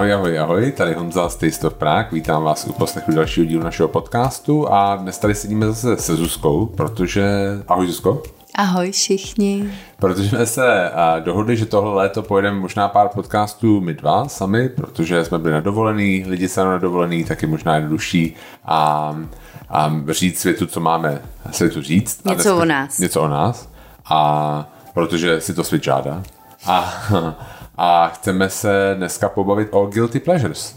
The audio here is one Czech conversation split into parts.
Ahoj, ahoj, ahoj, tady Honza z Taste of Prague, vítám vás u poslechu dalšího dílu našeho podcastu a dnes tady sedíme zase se Zuzkou, protože... Ahoj Zuzko. Ahoj všichni. Protože jsme se dohodli, že tohle léto pojedeme možná pár podcastů my dva sami, protože jsme byli na dovolený, lidi se na dovolený, taky možná jednodušší a, a říct světu, co máme světu říct. Něco dneska, o nás. Něco o nás. A protože si to svět žádá. A, a chceme se dneska pobavit o guilty pleasures.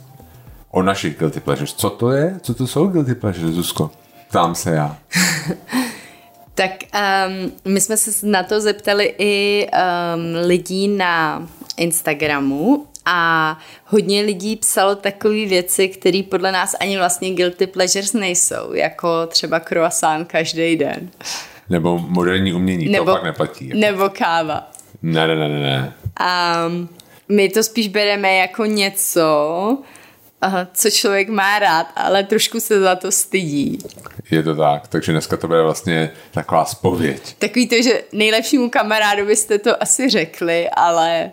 O našich guilty pleasures. Co to je? Co to jsou guilty pleasures, Zuzko? Ptám se já. tak um, my jsme se na to zeptali i um, lidí na Instagramu a hodně lidí psalo takové věci, které podle nás ani vlastně guilty pleasures nejsou, jako třeba croissant každý den. Nebo moderní umění, nebo, to fakt neplatí. Jako. Nebo káva. Ne, ne, ne, ne. ne. Um, my to spíš bereme jako něco, co člověk má rád, ale trošku se za to stydí. Je to tak, takže dneska to bude vlastně taková spověď. Takový to, že nejlepšímu kamarádovi jste to asi řekli, ale...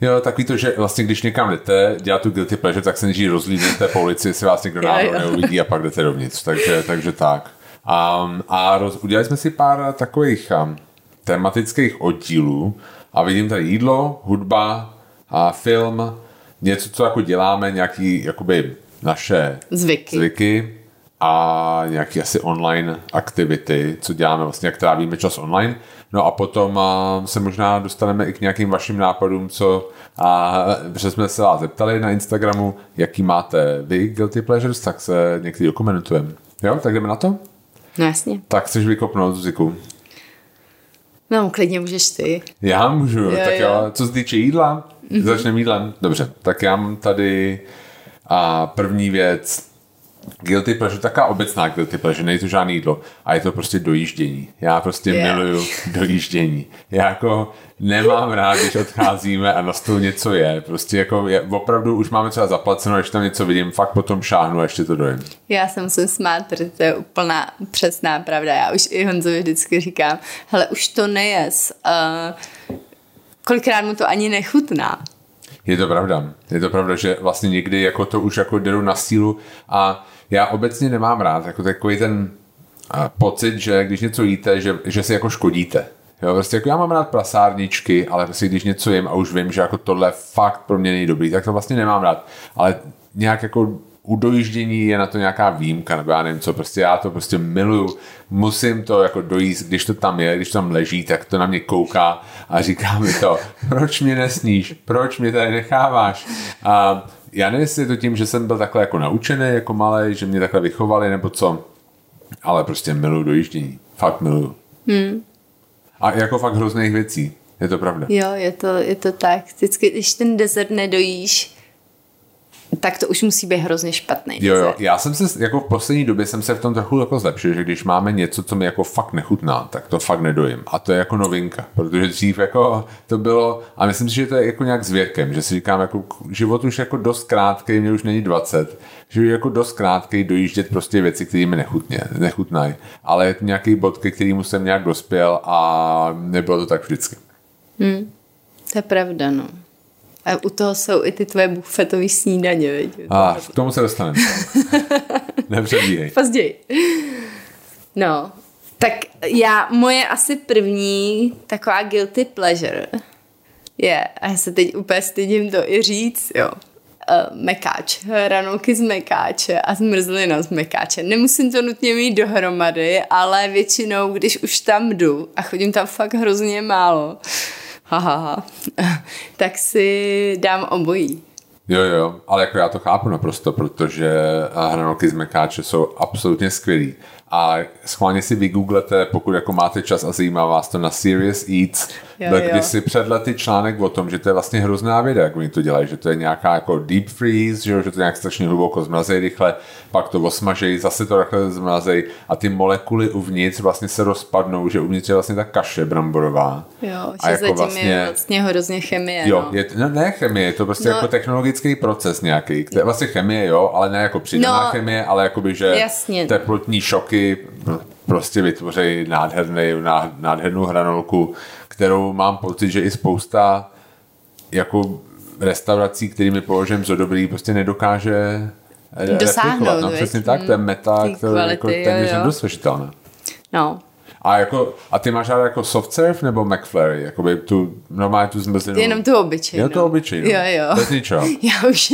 Jo, takový to, že vlastně když někam jdete, dělá tu guilty pleasure, tak se nejdřív rozlídnete po ulici, jestli vás někdo náhodou neuvidí a pak jdete dovnitř. Takže, takže tak. Um, a roz, udělali jsme si pár takových um, tematických oddílů a vidím tady jídlo, hudba, a film, něco, co jako děláme, nějaký jakoby naše zvyky, zvyky a nějaké asi online aktivity, co děláme vlastně, jak trávíme čas online. No a potom a, se možná dostaneme i k nějakým vašim nápadům, co a, protože jsme se vás zeptali na Instagramu, jaký máte vy guilty pleasures, tak se někdy dokumentujeme. Jo, tak jdeme na to? No jasně. Tak chceš vykopnout Zuziku? No, klidně můžeš ty. Já můžu, jo, tak jo. jo. Co se týče jídla, mm-hmm. začneme jídlem. Dobře, tak já mám tady a první věc, guilty pleasure, taká obecná guilty pleasure, není to žádný jídlo, a je to prostě dojíždění. Já prostě yeah. miluju dojíždění. Já jako nemám rád, když odcházíme a na stolu něco je. Prostě jako je, opravdu už máme třeba zaplaceno, když tam něco vidím, fakt potom šáhnu a ještě to dojím. Já se musím smát, protože to je úplná přesná pravda. Já už i Honzovi vždycky říkám, hele, už to nejes. Uh, kolikrát mu to ani nechutná. Je to pravda. Je to pravda, že vlastně někdy jako to už jako jdu na sílu a já obecně nemám rád jako takový ten pocit, že když něco jíte, že, že si jako škodíte. Jo, prostě jako já mám rád prasárničky, ale prostě když něco jim a už vím, že jako tohle fakt pro mě není dobrý, tak to vlastně nemám rád. Ale nějak jako u dojíždění je na to nějaká výjimka, nebo já nevím co, prostě já to prostě miluju, musím to jako dojíst, když to tam je, když to tam leží, tak to na mě kouká a říká mi to, proč mě nesníš, proč mě tady necháváš. A já nevím, jestli je to tím, že jsem byl takhle jako naučený jako malý, že mě takhle vychovali, nebo co, ale prostě miluju dojíždění, fakt miluju. Hmm. A jako fakt hrozných věcí, je to pravda. Jo, je to, je to tak. Vždycky, když ten desert nedojíš, tak to už musí být hrozně špatný. Jo, jo, já jsem se, jako v poslední době jsem se v tom trochu jako zlepšil, že když máme něco, co mi jako fakt nechutná, tak to fakt nedojím. A to je jako novinka, protože dřív jako to bylo, a myslím si, že to je jako nějak s věkem, že si říkám, jako život už jako dost krátký, mě už není 20, že je jako dost krátký dojíždět prostě věci, které mi nechutně, nechutnají. Ale je to nějaký bod, ke kterému jsem nějak dospěl a nebylo to tak vždycky. Hmm. To je pravda, no. A u toho jsou i ty tvoje bufetové snídaně, viď? A k tomu se dostaneme. Nepředbíhej. Později. No, tak já, moje asi první taková guilty pleasure je, a já se teď úplně stydím to i říct, jo, uh, mekáč, ranolky z mekáče a zmrzlina z mekáče. Nemusím to nutně mít dohromady, ale většinou, když už tam jdu a chodím tam fakt hrozně málo, haha, tak si dám obojí. Jo, jo, ale jako já to chápu naprosto, protože hranolky z mekáče jsou absolutně skvělý a schválně si vygooglete, pokud jako máte čas a zajímá vás to na Serious Eats, jo, byl kdysi před lety článek o tom, že to je vlastně hrozná věda, jak oni to dělají, že to je nějaká jako deep freeze, že, že to nějak strašně hluboko zmrazej rychle, pak to osmažej, zase to rychle zmrazej a ty molekuly uvnitř vlastně se rozpadnou, že uvnitř je vlastně ta kaše bramborová. Jo, a že jako vlastně, je vlastně hrozně chemie. Jo, no. je, no, ne chemie, je to prostě no, jako technologický proces nějaký. Vlastně chemie, jo, ale ne jako přidaná no, chemie, ale jakoby, že jasně. teplotní šoky prostě vytvoří nádherný, nádhernou hranolku, kterou mám pocit, že i spousta jako restaurací, kterými považujeme za dobrý, prostě nedokáže Dosáhnout. No, přesně tak, to je meta, Ty kterou jako téměř jo. nedosažitelné. No, A, jako, a ty máš rád jako soft serve nebo McFlurry? Jakoby tu, normálně tu zmrzlinu? jenom tu obyčejnou. Jo, to obyčejnou. Jo, jo. Bez ničeho. Já už...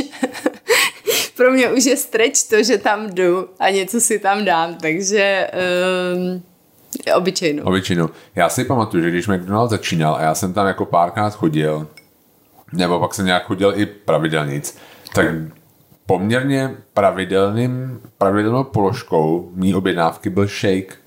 Pro mě už je stretch to, že tam jdu a něco si tam dám, takže um, obyčejnou. Obyčejnou. Já si pamatuju, že když McDonald's začínal a já jsem tam jako párkrát chodil, nebo pak jsem nějak chodil i pravidelnic, tak poměrně pravidelným, pravidelnou položkou mý objednávky byl shake.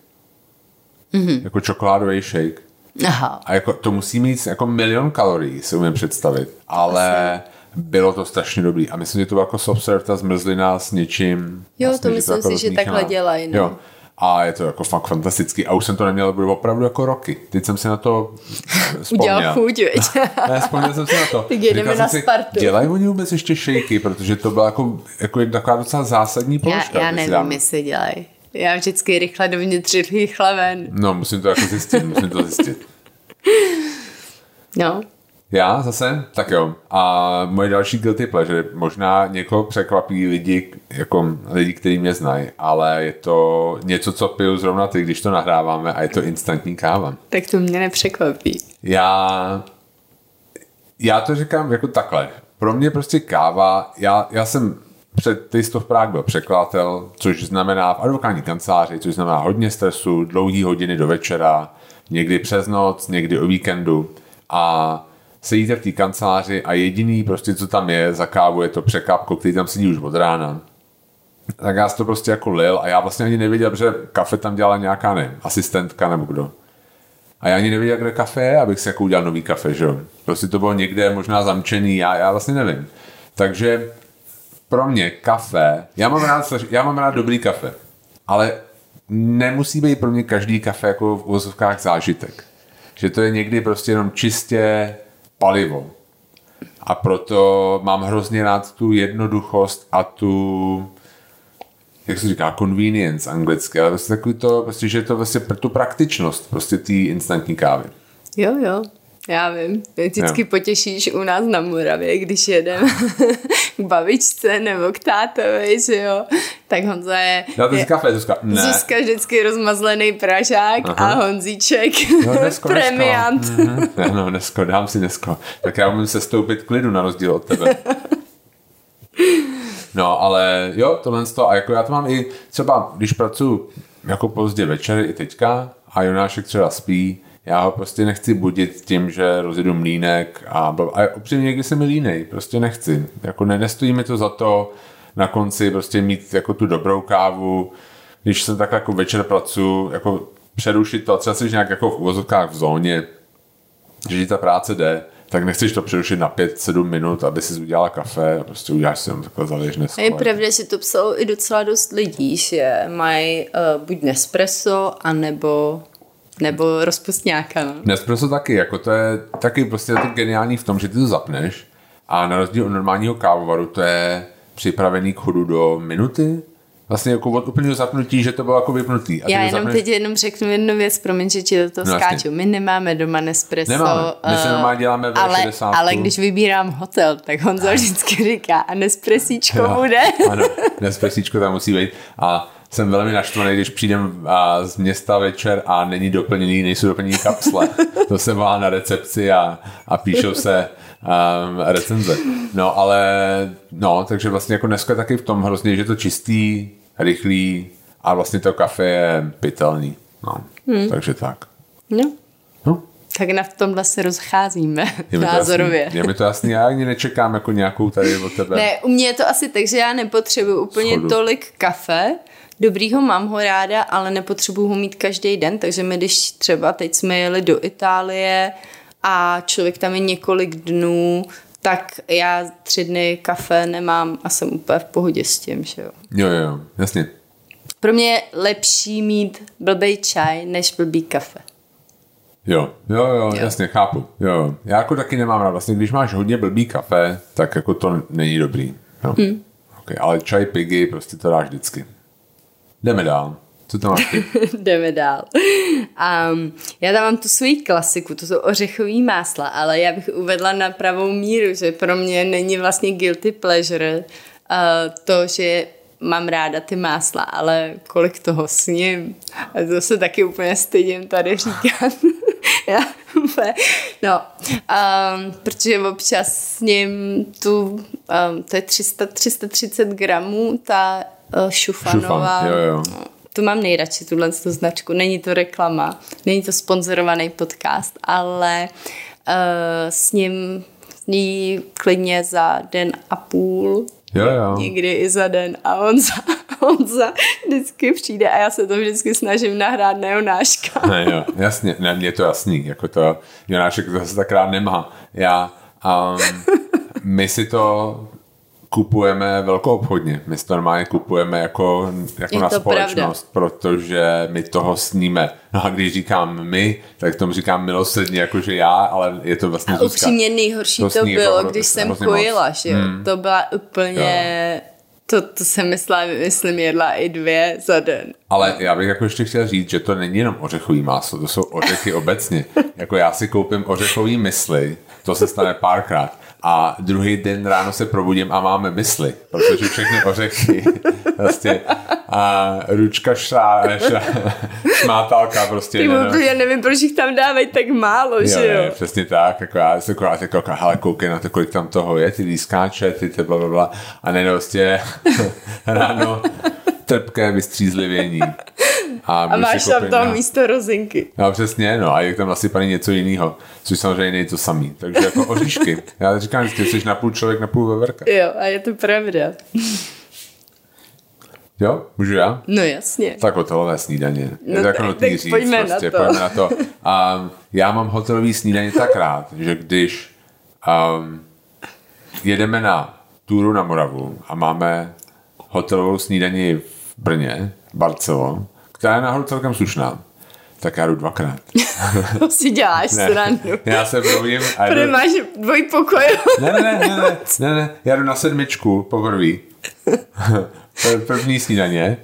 Mm-hmm. Jako čokoládový shake. Aha. A jako to musí mít jako milion kalorií, si umím představit. Ale bylo to strašně dobrý. A myslím, že to bylo jako soft serve, ta zmrzlina s něčím. Jo, to že myslím jako si, že takhle dělají, no. Jo. A je to jako fakt fantastický. A už jsem to neměl bylo opravdu jako roky. Teď jsem si na to vzpomněl. Udělal chuť, veď? Ne, vzpomněl jsem si na to. Tak jedeme Říkal na si, Spartu. Dělají oni vůbec ještě šejky, protože to byla jako, jako jedna taková docela zásadní Já, položka. já si nevím, dám. jestli dělají. Já vždycky rychle dovnitř, rychle ven. No, musím to jako zjistit, musím to zjistit. No, Já zase? Tak jo. A moje další guilty pleasure, možná někoho překvapí lidi, jako lidi, kteří mě znají, ale je to něco, co piju zrovna ty, když to nahráváme a je to instantní káva. tak to mě nepřekvapí. Já, já to říkám jako takhle. Pro mě prostě káva, já, já jsem před Taste of Prague byl překladatel, což znamená v advokátní kanceláři, což znamená hodně stresu, dlouhý hodiny do večera, někdy přes noc, někdy o víkendu a sedíte v té kanceláři a jediný prostě, co tam je za kávu, je to překapko, který tam sedí už od rána. Tak já to prostě jako lil a já vlastně ani nevěděl, že kafe tam dělala nějaká, nevím, asistentka nebo kdo. A já ani nevěděl, kde kafe je, abych si jako udělal nový kafe, že jo. Prostě to bylo někde možná zamčený, já, já vlastně nevím. Takže pro mě kafe, já mám rád, já mám rád dobrý kafe, ale nemusí být pro mě každý kafe jako v uvozovkách zážitek. Že to je někdy prostě jenom čistě palivo. A proto mám hrozně rád tu jednoduchost a tu jak se říká, convenience anglicky, ale prostě takový to, prostě, že je to vlastně pro tu praktičnost prostě té instantní kávy. Jo, jo, já vím. Vždycky Jo. potěšíš u nás na Moravě, když jedeme k babičce nebo k tátovi, že jo. Tak Honza je... Dáte si je kafe, Zuzka? Ne. Zuzka vždycky rozmazlený pražák Aha. a Honzíček No, dnesko, premiant. Dnesko. Mhm. Ano, dnesko, dám si dnesko. Tak já umím se stoupit klidu na rozdíl od tebe. No, ale jo, tohle to, a jako já to mám i třeba, když pracuji jako pozdě večer i teďka a Jonášek třeba spí, já ho prostě nechci budit tím, že rozjedu mlínek a, a upřímně někdy se mi línej, prostě nechci. Jako ne, nestojí mi to za to na konci prostě mít jako tu dobrou kávu, když jsem tak jako večer pracuji, jako přerušit to a třeba jsi nějak jako v uvozovkách v zóně, že ta práce jde, tak nechceš to přerušit na 5-7 minut, aby si udělala kafe a prostě uděláš si jenom takhle A je pravda, že to psalo i docela dost lidí, že mají uh, buď Nespresso, anebo nebo rozpustňáka, no. Nespresso taky, jako to je taky prostě to geniální v tom, že ty to zapneš a na rozdíl od normálního kávovaru to je připravený k chodu do minuty, vlastně jako od úplného zapnutí, že to bylo jako vypnutý. A Já jenom zapneš- teď jenom řeknu jednu věc, promiň, že ti do toho No, no, jasně. skáču. My nemáme doma Nespresso. Nemáme. My si eh, normálně děláme v ale, 60. ale když vybírám hotel, tak Honza vždycky říká, a Nespresíčko Jo, bude. Ano, Nespresíčko tam musí být. A jsem velmi naštvaný, když přijdem a, z města večer a není doplněný, nejsou doplněný kapsle. To se má na recepci a, a píšou se um, recenze. No, ale no, takže vlastně jako dneska taky v tom hrozně, že je to čistý, rychlý a vlastně to kafe je pitelný. No, hmm. takže tak. No, No, tak na tomhle se rozcházíme je názorově. jasný. Je mi to jasný, já ani nečekám jako nějakou tady od tebe. Ne, u mě je to asi tak, že já nepotřebuji úplně Shodu. tolik kafe. Dobrýho mám ho ráda, ale nepotřebuji ho mít každý den, takže my když třeba teď jsme jeli do Itálie a člověk tam je několik dnů, tak já tři dny kafe nemám a jsem úplně v pohodě s tím, že jo. Jo, jo, jo, jasně. Pro mě je lepší mít blbej čaj, než blbý kafe. Jo, jo, jo, jasně, chápu. Jo. Já jako taky nemám rád. Vlastně, když máš hodně blbý kafe, tak jako to není dobrý. Jo. Hmm. Okay, ale čaj, pigy, prostě to dáš vždycky. Jdeme dál. Co tam máš? Jdeme dál. A já tam mám tu svoji klasiku, to jsou ořechový másla, ale já bych uvedla na pravou míru, že pro mě není vlastně guilty pleasure uh, to, že mám ráda ty másla, ale kolik toho sním. A to se taky úplně stydím tady říkat. Já no, um, protože občas sním tu, um, to je 300, 330 gramů, ta šufanová. Šufan, jo, jo. Tu mám nejradši, tuhle tu značku. Není to reklama, není to sponzorovaný podcast, ale uh, s ním sní klidně za den a půl Jo, jo. někdy i za den a on za, on za vždycky přijde a já se to vždycky snažím nahrát na Jonáška. Ne, jo, jasně, ne, mě je to jasný, jako to Jonášek to zase tak rád nemá. Já, um, my si to kupujeme velkou obchodně. My to normálně kupujeme jako, jako na společnost, protože my toho sníme. No a když říkám my, tak tomu říkám milosrdně, jakože já, ale je to vlastně A upřímně nejhorší To to, bylo, jako když jsem moc. kojila, že jo. Hmm. To byla úplně... To, to jsem myslela, myslím, jedla i dvě za den. Ale já bych jako ještě chtěl říct, že to není jenom ořechový máslo, to jsou ořechy obecně. Jako já si koupím ořechový mysli, to se stane párkrát. A druhý den ráno se probudím a máme mysli, protože všechny ořechy, prostě a ručka šá, šá, šmátálka prostě. Ty, ne, ne. já nevím, proč jich tam dávají tak málo, Jo, že jo. ne, přesně tak, jako já se akorát jako, hele, koukej na to, kolik tam toho je, ty lískáče, ty ty bla, bla, bla, a ne, prostě ráno trpké vystřízlivění. A, A máš tam tam místo rozinky. No přesně, no a je tam nasypaný něco jiného, což samozřejmě není to samý. Takže jako oříšky. Já říkám, že ty jsi na půl člověk, na půl veverka. Jo, a je to pravda. Jo, můžu já? No jasně. Tak hotelové snídaně. No je to jako nutný říct. pojďme na prostě, to. Pojďme na to. Um, já mám hotelový snídaně tak rád, že když um, jedeme na túru na Moravu a máme hotelovou snídaní v Brně, Barcelo, která je náhodou celkem slušná, tak já jdu dvakrát. To si děláš srandu. já se probudím a Protože jdu, máš dvojpokoj. ne, ne, ne, ne, ne, ne, ne, já jdu na sedmičku poprvé. Pr- První snídaně.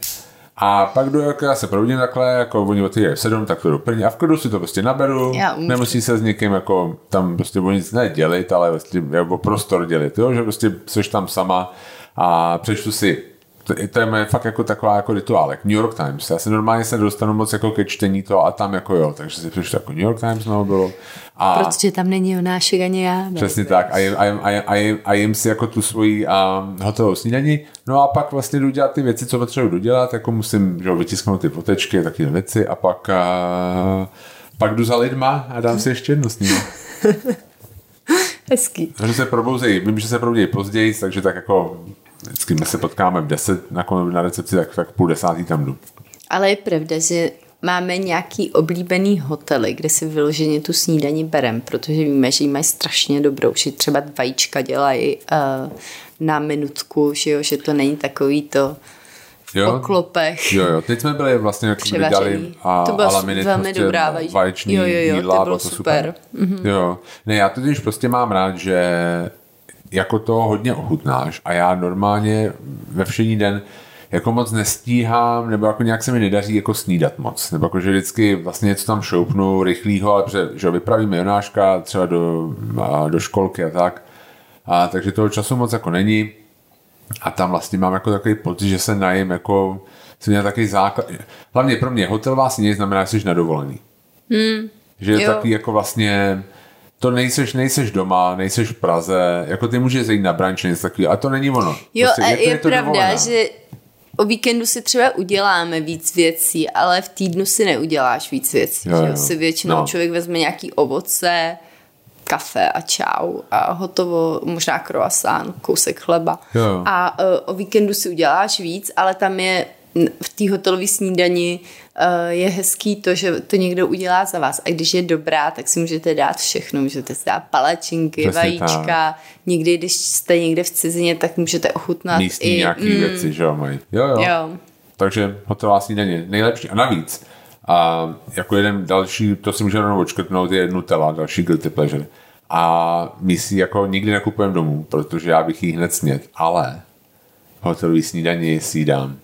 A pak jdu, jako já se probudím takhle, jako oni otvírají v sedm, tak to jdu první. A v klidu si to prostě naberu. Nemusí se s někým jako tam prostě o nic nedělit, ale prostě jako prostor dělit, jo? že prostě jsi tam sama a přečtu si to, to je moje fakt jako taková jako rituálek. New York Times. Já se normálně se dostanu moc jako ke čtení to a tam jako jo, takže si přečtu jako New York Times na mobilu. A Protože tam není Jonášek ani já. ne? Přesně tak. A jim, a jim, a jim, a jim, a jim si jako tu svoji um, hotelovou snídaní. No a pak vlastně jdu dělat ty věci, co potřebuji dodělat. Jako musím že, vytisknout ty fotečky, takové věci a pak, uh, pak jdu za lidma a dám si ještě jednu snídaní. Hezký. Takže se probouzejí, vím, že se probouzejí později, takže tak jako vždycky my se potkáme v 10 na, na recepci, tak, tak půl desátý tam jdu. Ale je pravda, že máme nějaký oblíbený hotely, kde si vyloženě tu snídaní berem, protože víme, že jí mají strašně dobrou, že třeba vajíčka dělají uh, na minutku, že, jo, že to není takový to v oklopech. Jo, jo. Teď jsme byli vlastně, jak jsme dělali a, To byla laminit, velmi prostě dobrá vajíč- vaječní Jo, jo, jo, to jídla, bylo bylo to super. Super. Jo. Ne, já totiž prostě mám rád, že jako to hodně ochutnáš a já normálně ve všední den jako moc nestíhám, nebo jako nějak se mi nedaří jako snídat moc. Nebo jako, že vždycky vlastně něco tam šoupnu rychlýho, ale protože, že vypravíme Jonáška třeba do, a, do školky a tak. A, takže toho času moc jako není. A tam vlastně mám jako takový pocit, že se najím jako jsem měl takový základ. Hlavně pro mě hotelová snídaně znamená, že jsi na dovolený. Hmm, že je jo. takový jako vlastně to nejseš, nejseš doma, nejseš v Praze, jako ty můžeš jít na brunch, něco takového, a to není ono. Jo, Prostě a je, to pravda, dovolená. že o víkendu si třeba uděláme víc věcí, ale v týdnu si neuděláš víc věcí. Jo, Jo, jo. Si většinou No. člověk vezme nějaký ovoce, kafe a čau a hotovo, možná croissant, kousek chleba. Jo, jo. A uh, o víkendu si uděláš víc, ale tam je v té hotellové snídani je hezký to, že to někdo udělá za vás. A když je dobrá, tak si můžete dát všechno. Můžete si dát palačinky, Přesně vajíčka. Někdy, když jste někde v cizině, tak můžete ochutnat Místní i... nějaký mm. věci, že jo, mají. Jo, jo. Jo. Takže hotelová snídaně nejlepší. A navíc, a jako jeden další, to si můžeme rovnou odškrtnout, je Nutella, další guilty pleasure. A my si jako nikdy nekupujeme domů, protože já bych jí hned snět, ale hotelový snídaně si dám.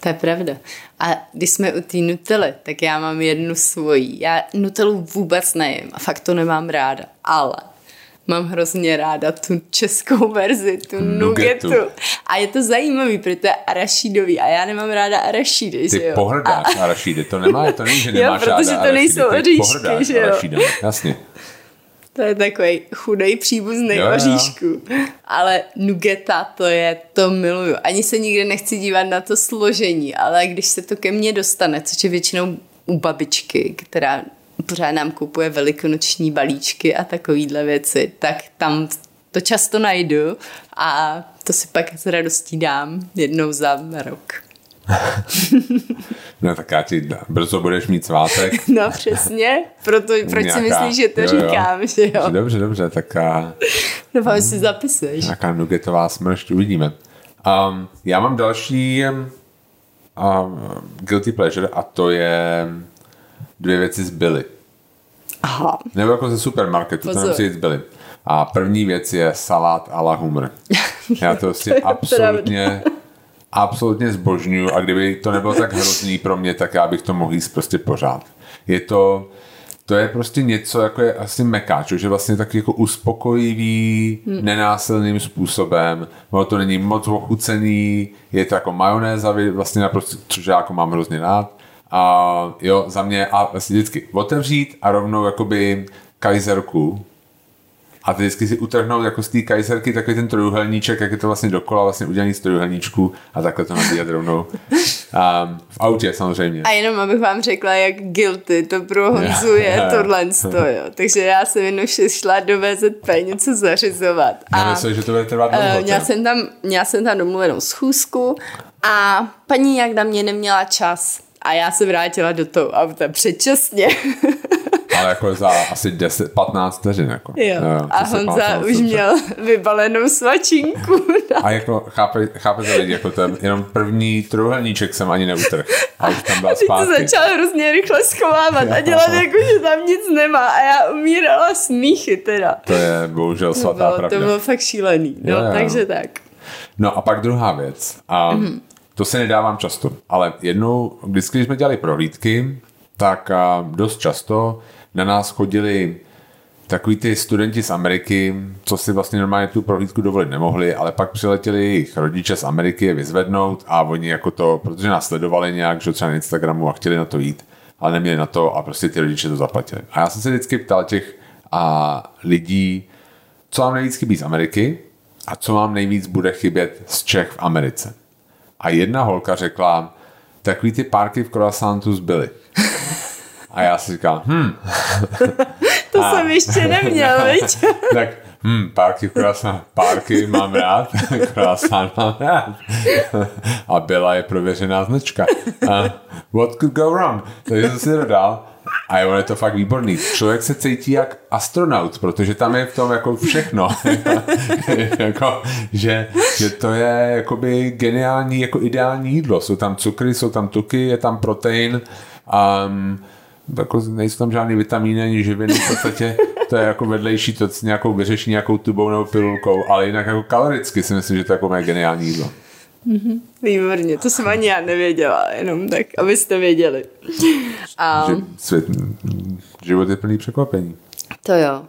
To je pravda. A když jsme u té Nutely, tak já mám jednu svoji. Já Nutellu vůbec nejím a fakt to nemám ráda, ale mám hrozně ráda tu českou verzi, tu nugetu. nugetu. A je to zajímavý, protože to je arašídový a já nemám ráda arašídy, Ty že jo? pohrdáš a... arašídy, to nemá, to není, že nemáš jo, protože ráda to nejsou oříšky, že jo? Arašídem, jasně. To je takový chudej příbuzný jo, oříšku. Ale nugeta, to je, to miluju. Ani se nikdy nechci dívat na to složení, ale když se to ke mně dostane, což je většinou u babičky, která pořád nám kupuje velikonoční balíčky a takovýhle věci, tak tam to často najdu a to si pak s radostí dám jednou za rok. no tak já ti brzo budeš mít svátek. No přesně, proto, proč nějaká, si myslíš, že to jo, říkám, jo. že jo? Dobře, dobře, tak a... Doufám, si zapisuješ. Nějaká nugetová smršť, uvidíme. Um, já mám další um, guilty pleasure a to je dvě věci z Billy. Aha. Nebo jako ze supermarketu, Pozor. to nemusí jít z Billy. A první věc je salát a la humor. Já to si absolutně absolutně zbožňuju a kdyby to nebylo tak hrozný pro mě, tak já bych to mohl jíst prostě pořád. Je to, to je prostě něco, jako je asi mekáč, že vlastně tak jako uspokojivý, hmm. nenásilným způsobem, ono to není moc ochucený, je to jako majonéza, vlastně naprosto, což já jako mám hrozně rád. A jo, za mě, a vlastně vždycky otevřít a rovnou jakoby kajzerku, a ty vždycky si utrhnout jako z té kajzerky takový ten trojuhelníček, jak je to vlastně dokola vlastně udělaný z trojuhelníčku a takhle to nabíjet rovnou. Um, v autě samozřejmě. A jenom abych vám řekla, jak guilty to pro Honzu je tohle jo. Takže já jsem jenom šla do VZP něco zařizovat. A myslím, že to bude trvat uh, měla, jsem tam, měla jsem tam domluvenou schůzku a paní jak na mě neměla čas a já se vrátila do toho auta předčasně. ale jako za asi 10, 15 vteřin. Jako. Jo. jo a Honza už dobře. měl vybalenou svačinku. A jako chápe, chápete lidi, jako ten jenom první trojuhelníček jsem ani neutrhl. A už tam byla zpátky. to začal hrozně rychle schovávat a dělat jako, že tam nic nemá a já umírala smíchy teda. To je bohužel svatá to bylo, pravda. To bylo fakt šílený, no, jo, jo. takže tak. No a pak druhá věc. A mm-hmm. To se nedávám často, ale jednou, když jsme dělali prohlídky, tak dost často na nás chodili takový ty studenti z Ameriky, co si vlastně normálně tu prohlídku dovolit nemohli, ale pak přiletěli jejich rodiče z Ameriky je vyzvednout a oni jako to, protože nás sledovali nějak, že třeba na Instagramu a chtěli na to jít, ale neměli na to a prostě ty rodiče to zaplatili. A já jsem se vždycky ptal těch a lidí, co vám nejvíc chybí z Ameriky a co vám nejvíc bude chybět z Čech v Americe. A jedna holka řekla, takový ty párky v croissantu zbyly. A já si říkám, hm. to a, jsem ještě neměl, viď? tak, hm, párky, croissant, párky mám rád, croissant mám rád. a byla je prověřená značka. A what could go wrong? Takže jsem si dodal, a je, je to fakt výborný. Člověk se cítí jak astronaut, protože tam je v tom jako všechno. jako, že, že to je jakoby geniální, jako ideální jídlo. Jsou tam cukry, jsou tam tuky, je tam protein. Um, jako nejsou tam žádný vitamíny ani živiny, v podstatě to je jako vedlejší, to s nějakou vyřeší nějakou tubou nebo pilulkou, ale jinak jako kaloricky si myslím, že to je jako mé geniální jídlo. Mm-hmm. Výborně, to jsem ani já nevěděla, jenom tak, abyste věděli. A... Že svět, život je plný překvapení. To jo.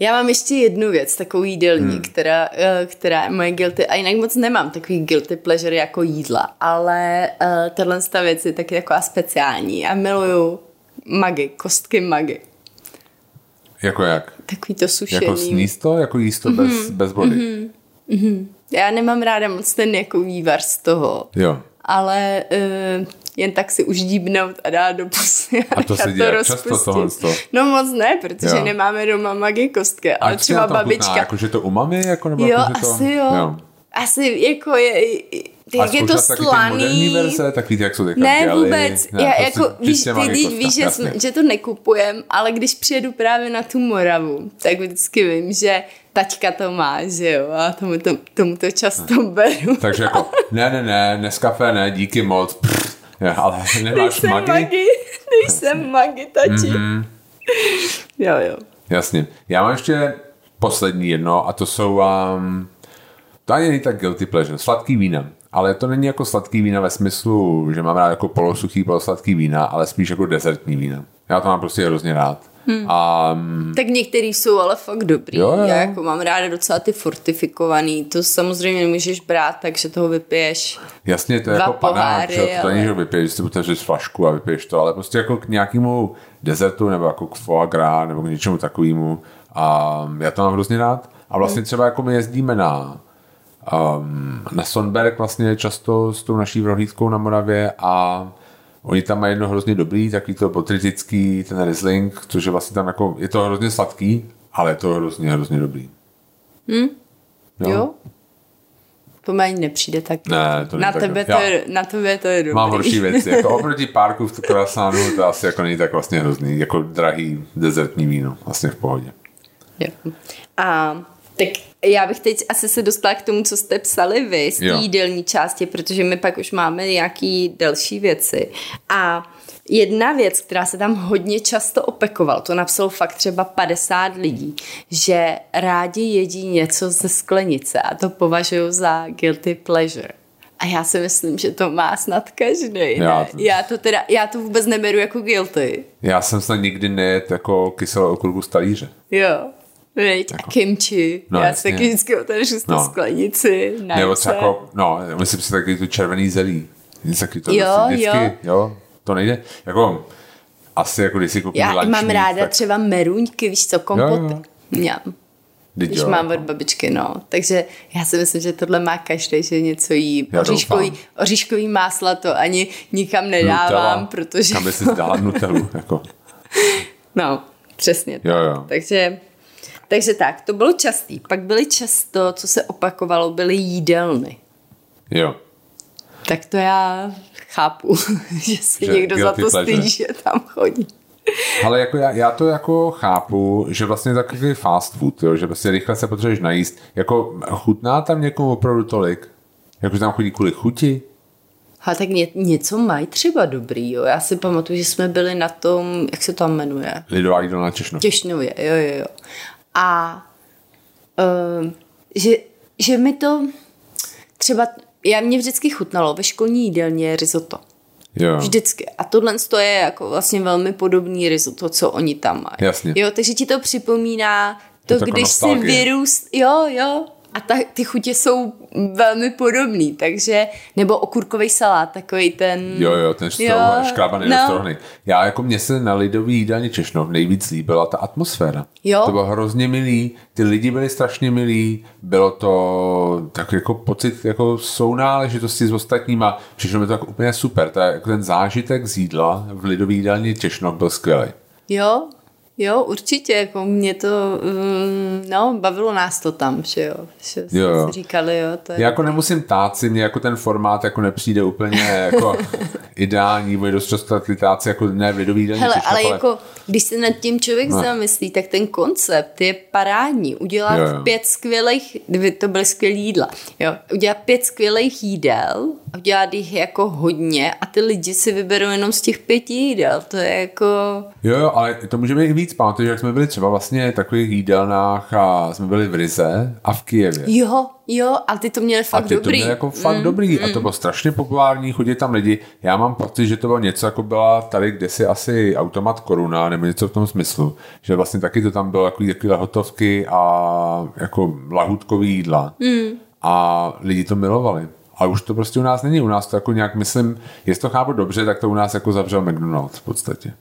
Já mám ještě jednu věc, takovou jídelní, hmm. která, eh, která je moje guilty, a jinak moc nemám takový guilty pleasure jako jídla, ale uh, tahle věc je taky taková speciální. Já miluju magy, kostky magy. Jako jak? Takový to sušený. Jako sníst to? Jako jíst to mm-hmm. bez, bez vody? Mm-hmm. Mm-hmm. Já nemám ráda moc ten jako vývar z toho. Jo. Ale uh, jen tak si už díbnout a dát do pusy. A to se děje často tohle No moc ne, protože jo. nemáme doma magy kostky, ale třeba babička. Chutná, jako, že to umami? Jako, nebo jo, jako, že to... asi jo. jo. Asi jako je, jak je to slaný. verze, takový jak jsou Ne, vůbec. Ne, já, prostě jako, víš, ty víš, že, že to nekupujem, ale když přijedu právě na tu Moravu, tak vždycky vím, že taťka to má, že jo, a tomu to, tomu to často beru. Takže jako, ne, ne, ne, Nescafé ne, díky moc, pff, ja, ale nemáš magi? magi? Nejsem magi, tati. Mm-hmm. Jo, jo. Jasně. Já mám ještě poslední jedno a to jsou um, to ani není tak guilty pleasure, sladký vína. Ale to není jako sladký vína ve smyslu, že mám rád jako polosuchý, polosladký vína, ale spíš jako desertní vína. Já to mám prostě hrozně rád. Hmm. A, tak některý jsou ale fakt dobrý. Jo, jo. Já jako mám ráda docela ty fortifikovaný. To samozřejmě nemůžeš brát, takže toho vypiješ. Jasně, to je jako panák, že to ale- není, že vypiješ, že si otevřeš flašku a vypiješ to, ale prostě jako k nějakému desertu nebo jako k foie gras nebo k něčemu takovému. A já to mám hrozně rád. A vlastně třeba jako my jezdíme na um, na Sonberg vlastně často s tou naší prohlídkou na Moravě a oni tam mají jedno hrozně dobrý, takový to botritický, ten Riesling, což je vlastně tam jako, je to hrozně sladký, ale je to hrozně, hrozně dobrý. Jo? jo? To mi ani nepřijde tak. Ne, to na, tak- tebe to já- je, na tebe to je dobrý. Mám horší věci. Jako oproti párku v Kroasánu to asi jako není tak vlastně hrozný. Jako drahý dezertní víno. Vlastně v pohodě. Jo. A tak já bych teď asi se dostala k tomu, co jste psali vy z té jídelní části, protože my pak už máme nějaký další věci. A jedna věc, která se tam hodně často opakoval, to napsalo fakt třeba 50 lidí, že rádi jedí něco ze sklenice a to považují za guilty pleasure. A já si myslím, že to má snad každý. Já Já, to- já, to teda, já to vůbec neberu jako guilty. Já jsem snad nikdy nejet jako kyselou okurku z talíře. Jo. Viď? A kimchi. No, já jasně. si taky vždycky otevřu z No. no. sklenici. Na Nebo třeba jako, no, myslím si taky tu červený zelí. Taky to Jo, prostě vždycky, jo. jo. To nejde. Jako, asi jako když si koupím Já lunch mám ráda tak, třeba meruňky, víš co, kompoty. Jo, jo. Mňam. Když jo, mám jako. od babičky, no. Takže já si myslím, že tohle má každý, že něco jí. Oříškový, oříškový másla to ani nikam nedávám, Nutella, protože... Kam by si dala Nutellu, jako. No, přesně tak. Jo, jo. Takže, takže tak, to bylo častý. Pak byly často, co se opakovalo, byly jídelny. Jo. Tak to já chápu, že si Že někdo za to pleasure. stydí, že tam chodí. Ale jako já, já, to jako chápu, že vlastně takový fast food, jo, že prostě rychle se potřebuješ najíst. Jako chutná tam někomu opravdu tolik? Jako, že tam chodí kvůli chuti? A tak ně, něco mají třeba dobrý, jo. Já si pamatuju, že jsme byli na tom, jak se to tam jmenuje? Lidová jídelna Češno. Těšnově, jo, jo, jo. A uh, že, že mi to třeba, já mě vždycky chutnalo ve školní jídelně risotto. Jo. Vždycky. A tohle to je jako vlastně velmi podobný risotto, co oni tam mají. Jasně. Jo, takže ti to připomíná to, jako když si vyrůst, jo, jo, a ta, ty chutě jsou velmi podobný, takže, nebo okurkový salát, takový ten... Jo, jo, ten škrábaný no. Já jako mně se na lidový jídelně Češno nejvíc líbila ta atmosféra. Jo. To bylo hrozně milý, ty lidi byli strašně milí, bylo to tak jako pocit jako sounáležitosti s ostatníma, přišlo mi to jako úplně super, to je jako ten zážitek z jídla v lidový jídelně Češno byl skvělý. Jo, jo, určitě, jako mě to, um, no, bavilo nás to tam, že jo, že jsme Jo, jo. si říkali, jo, to je... Já jako nemusím tát si, mně jako ten formát jako nepřijde úplně jako ideální, bude dost často ty táci jako ne v lidový jídelně Hele, ale jako, když se nad tím člověk No. zamyslí, tak ten koncept je parádní. Udělat Jo, jo, pět skvělých, kdyby to byly skvělé jídla, jo, udělat pět skvělých jídel, a udělat jich jako hodně a ty lidi si vyberou jenom z těch pěti jídel. To je jako... Jo, jo, ale to může být i víc. Pamatuju, jak jsme byli třeba vlastně v takových jídelnách a jsme byli v Rize a v Kijevě. Jo, jo, a ty to měli A fakt ty to dobrý. měli jako fakt mm, dobrý a to bylo strašně populární, chodili tam lidi. Já mám pocit, že to bylo něco jako byla tady kdysi asi automat koruna nebo něco v tom smyslu, že vlastně taky to tam bylo jako takové hotovky a jako lahutkový jídla mm. a lidi to milovali. Ale už to prostě u nás není. U nás to jako nějak, myslím, jestli to chápu dobře, tak to u nás jako zavřel McDonald's v podstatě.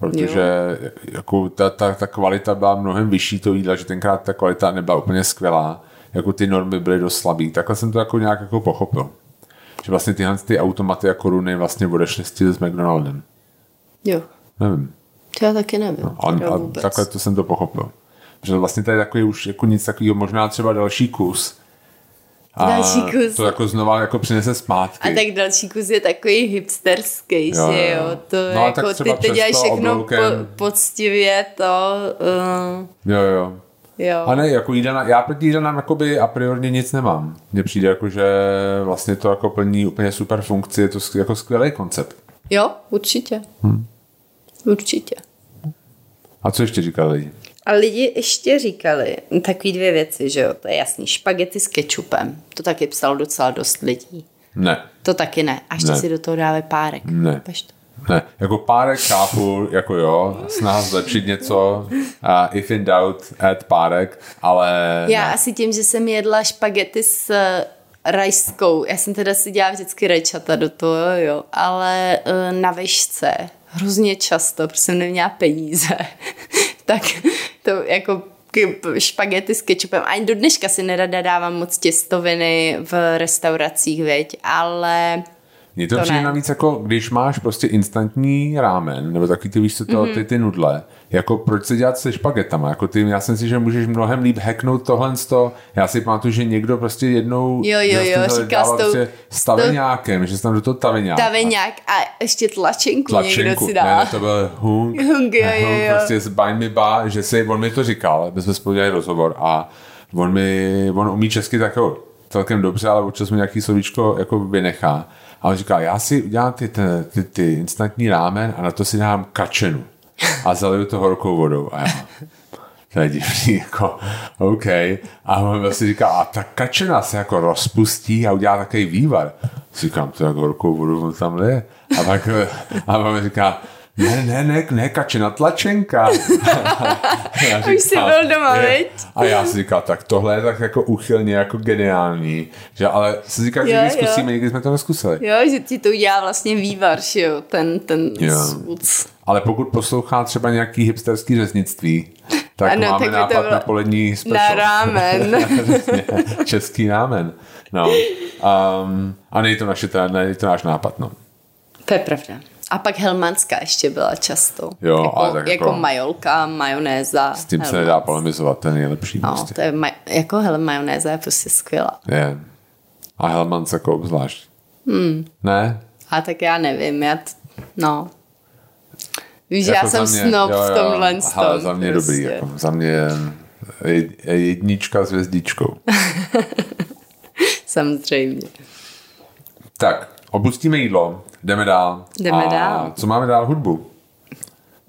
Protože jako ta, ta, ta, kvalita byla mnohem vyšší to jídla, že tenkrát ta kvalita nebyla úplně skvělá. Jako ty normy byly dost slabý. Takhle jsem to jako nějak jako pochopil. Že vlastně tyhle ty automaty a koruny vlastně odešly styl s McDonaldem. Jo, Nevím. to já taky nevím. Ale, teda ale vůbec. takhle to jsem to pochopil. Že vlastně tady takový už jako nic takového, možná třeba další kus. A Další kus. To jako znova jako přinese zpátky. A tak další kus je takový hipsterský, Jo, že jo. to No jako ty, ty děláš to všechno po, poctivě, to, uh, Jo, jo. jo. A ne, jako jídelna, já proti jídelnám jakoby a priorně nic nemám. Mně přijde jako, že vlastně to jako plní úplně super funkci, je to jako skvělý koncept. Jo, určitě. Hmm. Určitě. A co ještě říkali lidi? A lidi ještě říkali takové dvě věci, že jo, to je jasný, špagety s kečupem. To taky psal docela dost lidí. Ne. To taky ne. A ještě Ne. si do toho dávají párek. Ne. To? Ne, jako párek chápu, jako jo, snaha zlepšit něco, uh, if in doubt, add párek, ale Já ne. asi tím, že jsem jedla špagety s eh, rajskou, já jsem teda si dělala vždycky rajčata do toho, jo, ale eh, na vešce hrozně často, protože jsem neměla peníze, tak to jako špagety s kečupem. Ani do dneška si nerada dávám moc těstoviny v restauracích, veď, ale Mně to, to přijde ne. navíc jako, když máš prostě instantní rámen, nebo takový ty, víš co, to, Mhm. ty, ty nudle, jako proč se dělat se špagetama, jako ty, já si myslím, že můžeš mnohem líp hacknout tohle z toho, já si pamatuju, že někdo prostě jednou Jo, jo, jo, dával s tou- prostě že jsi tam do toho taveňáka. taveňák a ještě tlačenku, někdo tlačenku, si ne, dá. ne, to byl hung, Hung, jo, jo, hung jo. prostě z Bind Me Ba, že si, on mi to říkal, my jsme spolu dělali rozhovor a on mi, on umí česky tak jako celkem dobře, ale občas mi nějaký slovíčko jako vynechá. A on říká, já si udělám ty, ty, ty, ty instantní rámen a na to si dám kačenu a zaliju to horkou vodou. A já, to je divný, jako, OK. A on vlastně říká, a ta kačena se jako rozpustí a udělá takový vývar. Říkám, to jak horkou vodu on tam lije. A pak, a on říká, ne, ne, ne, ne, kačena, tlačenka. Já Už jsi byl doma, je. viď? A já si říkal, tak tohle je tak jako uchylně, jako geniální. Že, ale si říkal, že Jo, jo. zkusíme, nikdy jsme to neskusili. Jo, že ti to udělá vlastně vývar, že jo, ten, ten Jo. sůc. Ale pokud poslouchá třeba nějaký hipsterský řeznictví, tak Ano, máme tak nápad bylo na polední special. Na rámen. Český rámen. No. Um, a není to, naše, není to náš nápad, no. to je pravda. A pak helmanská ještě byla často. Jo, jako, ale tak jako, jako- majolka, majonéza. S tím se helmans. nedá polemizovat, ten je nejlepší. No, prostě. to je, maj, jako hele, majonéza je prostě skvělá. Je. A Helmans jako obzvlášť. Hmm. Ne? A tak já nevím, já t, no. Víš, Jako já jsem mě- snob jo, v jo. tomhle Ale tom, za mě prostě. dobrý. Jako, za mě je- je jednička s hvězdičkou. Samozřejmě. tak, opustíme jídlo, jdeme dál. Jdeme a dál. Co máme dál? Hudbu.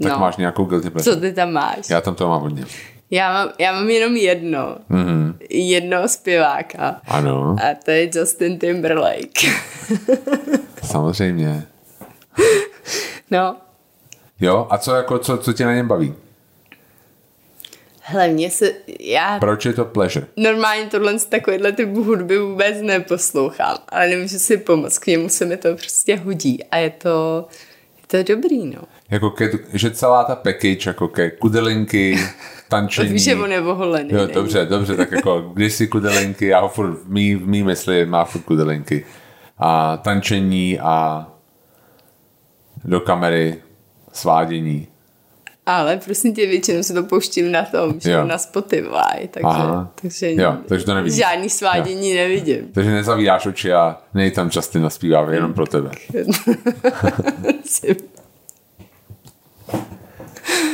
Tak No. máš nějakou guilty pleasure. Co ty tam máš? Já tam to mám hodně. Já mám, já mám jenom jedno. Mm-hmm. Jednoho zpěváka. Ano, A to je Justin Timberlake. samozřejmě. no, Jo, a co, jako, co, co tě na něm baví? Mě se, já Proč je to pleasure? normálně tohle z takovýhle typ hudby vůbec neposlouchám, ale nemůžu si pomoct, k němu se mi to prostě hodí a je to, je to dobrý, no. Jako ke, že celá ta package, jako ke kudelinky, tančení. Víš, že on je oholený. Jo, není? dobře, dobře, tak jako když si kudelinky, já ho furt v mý, v mý mysli má furt kudelinky. A tančení a do kamery svádění. Ale prosím tě, většinou si to pouštím na tom, že Jo. na Spotify, takže, Aha. takže Jo, takže to nevidíš. žádný svádění nevidím. Takže nezavíráš oči a nej tam Justin naspívá jenom pro tebe.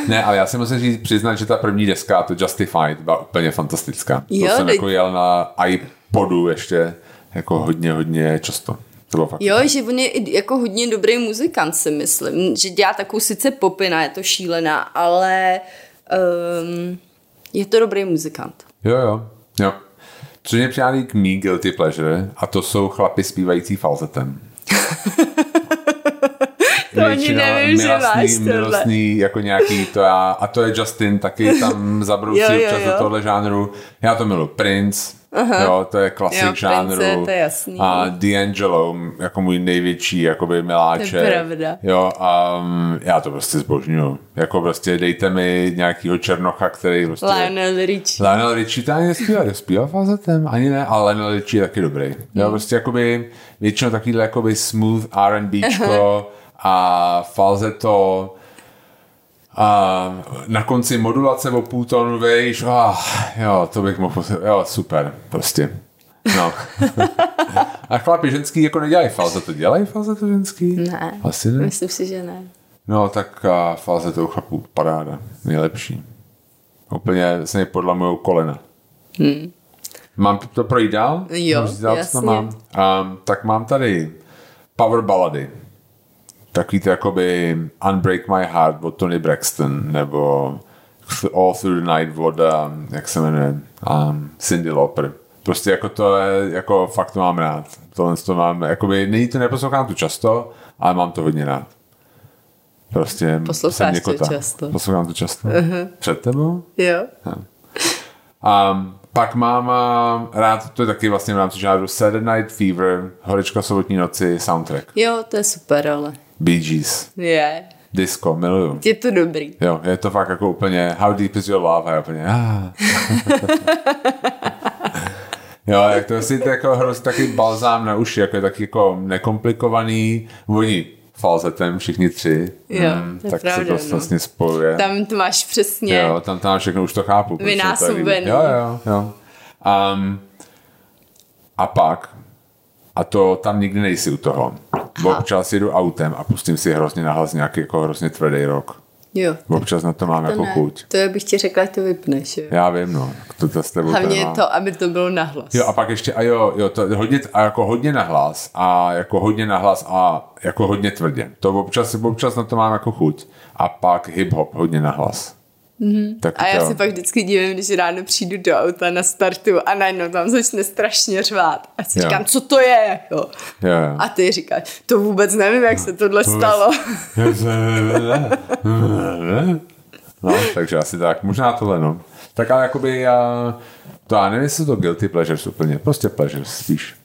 Ne, ale já si musím říct, přiznat, že ta první deska, to Justified, byla úplně fantastická. Jo, to jsem teď- jako jel na iPodu ještě jako hodně, hodně často. To bylo fakt. Jo, že on je jako hodně dobrý muzikant, si myslím. Že dělá takovou sice popina, je to šílená, ale um, je to dobrý muzikant. Jo, jo, jo. Co mě přijádí k mý guilty pleasure, a to jsou chlapy zpívající falzetem. To ani nevím, že milostný, máš tohle. milostný, jako nějaký to já, a to je Justin, taky tam zabrousí jo, občas jo. do tohle žánru. Já to miluji. Prince, jo, to je klasik Jo, Prince, žánru. to je jasný. A D'Angelo, jako můj největší jakoby miláček. To je pravda. Jo, a um, já to prostě zbožňuju. Jako prostě dejte mi nějakýho černocha, který prostě... Lionel Richie. Lionel Richie to ani nespívá, nespívá falzetem, ani ne, ale Lionel Richie je taky dobrý. Hmm. Jo, prostě jakoby většinou takovýhle jakoby smooth R&Bčko a falzeto a na konci modulace o půl tónu, vejš, ah, jo, to bych mohl, jo, super, prostě. No. a chlapi ženský jako nedělají falzeto, dělají falzeto ženský? Ne, Asi ne. myslím si, že ne. No, tak a falzeto u chlapů paráda, nejlepší. Úplně se mi podlamujou kolena. Hmm. Mám to projít dál? Jo, dál, jasně. mám? Um, tak mám tady power ballady. Takový to jakoby Unbreak My Heart od Tony Braxton, nebo All Through the Night od, um, jak se jmenuje, um, Cindy Lauper. Prostě jako to je, jako fakt to mám rád. Tohle to mám, jakoby, není to, neposlouchám to často, ale mám to hodně rád. Prostě Posloucháš to často? Poslouchám to často. Uh-huh. Před tebou? Jo. A pak mám a, rád, to je taky vlastně v rámci žádru Saturday Night Fever, Horečka sobotní noci, soundtrack. Jo, to je super, ale Bee Gees, je. disco, miluju. Je to dobrý. Jo, je to fakt jako úplně How deep is your love? A je úplně ah. Jo, jak to si to jako hrozně taky balzám na uši, jako je taky jako nekomplikovaný, oni falzetem všichni tři, Jo, Mm, to je tak pravda, se to no. vlastně spojuje. Tam to máš přesně. Jo, tam, tam všechno už to chápu. Vynásobený. Jo, jo, jo. Um, a pak, a to tam nikdy nejsi u toho. Občas jedu autem a pustím si hrozně nahlas nějaký jako hrozně tvrdý rok. Jo. Občas na to mám To jako ne. chuť. To bych ti řekla, ať to vypneš. Jo. Já vím, no. To, to s tebou Hlavně to, aby to bylo nahlas. Jo, a pak ještě, a jo, jo, to je hodně, a jako hodně nahlas a jako hodně nahlas a jako hodně tvrdě. To občas, občas na to mám jako chuť. A pak hip-hop hodně nahlas. Mm-hmm. Tak Mhm. A já to, se pak vždycky divím, když ráno přijdu do auta na startu a najednou tam začne strašně řvát. A si Jo. říkám, co to je? Jo. Jo, jo. A ty říkáš, to vůbec nevím, jak se tohle stalo. No, takže asi tak. Možná tohle, no. Tak ale jakoby já, to já nevím, jestli to guilty pleasures úplně. Prostě pleasures spíš.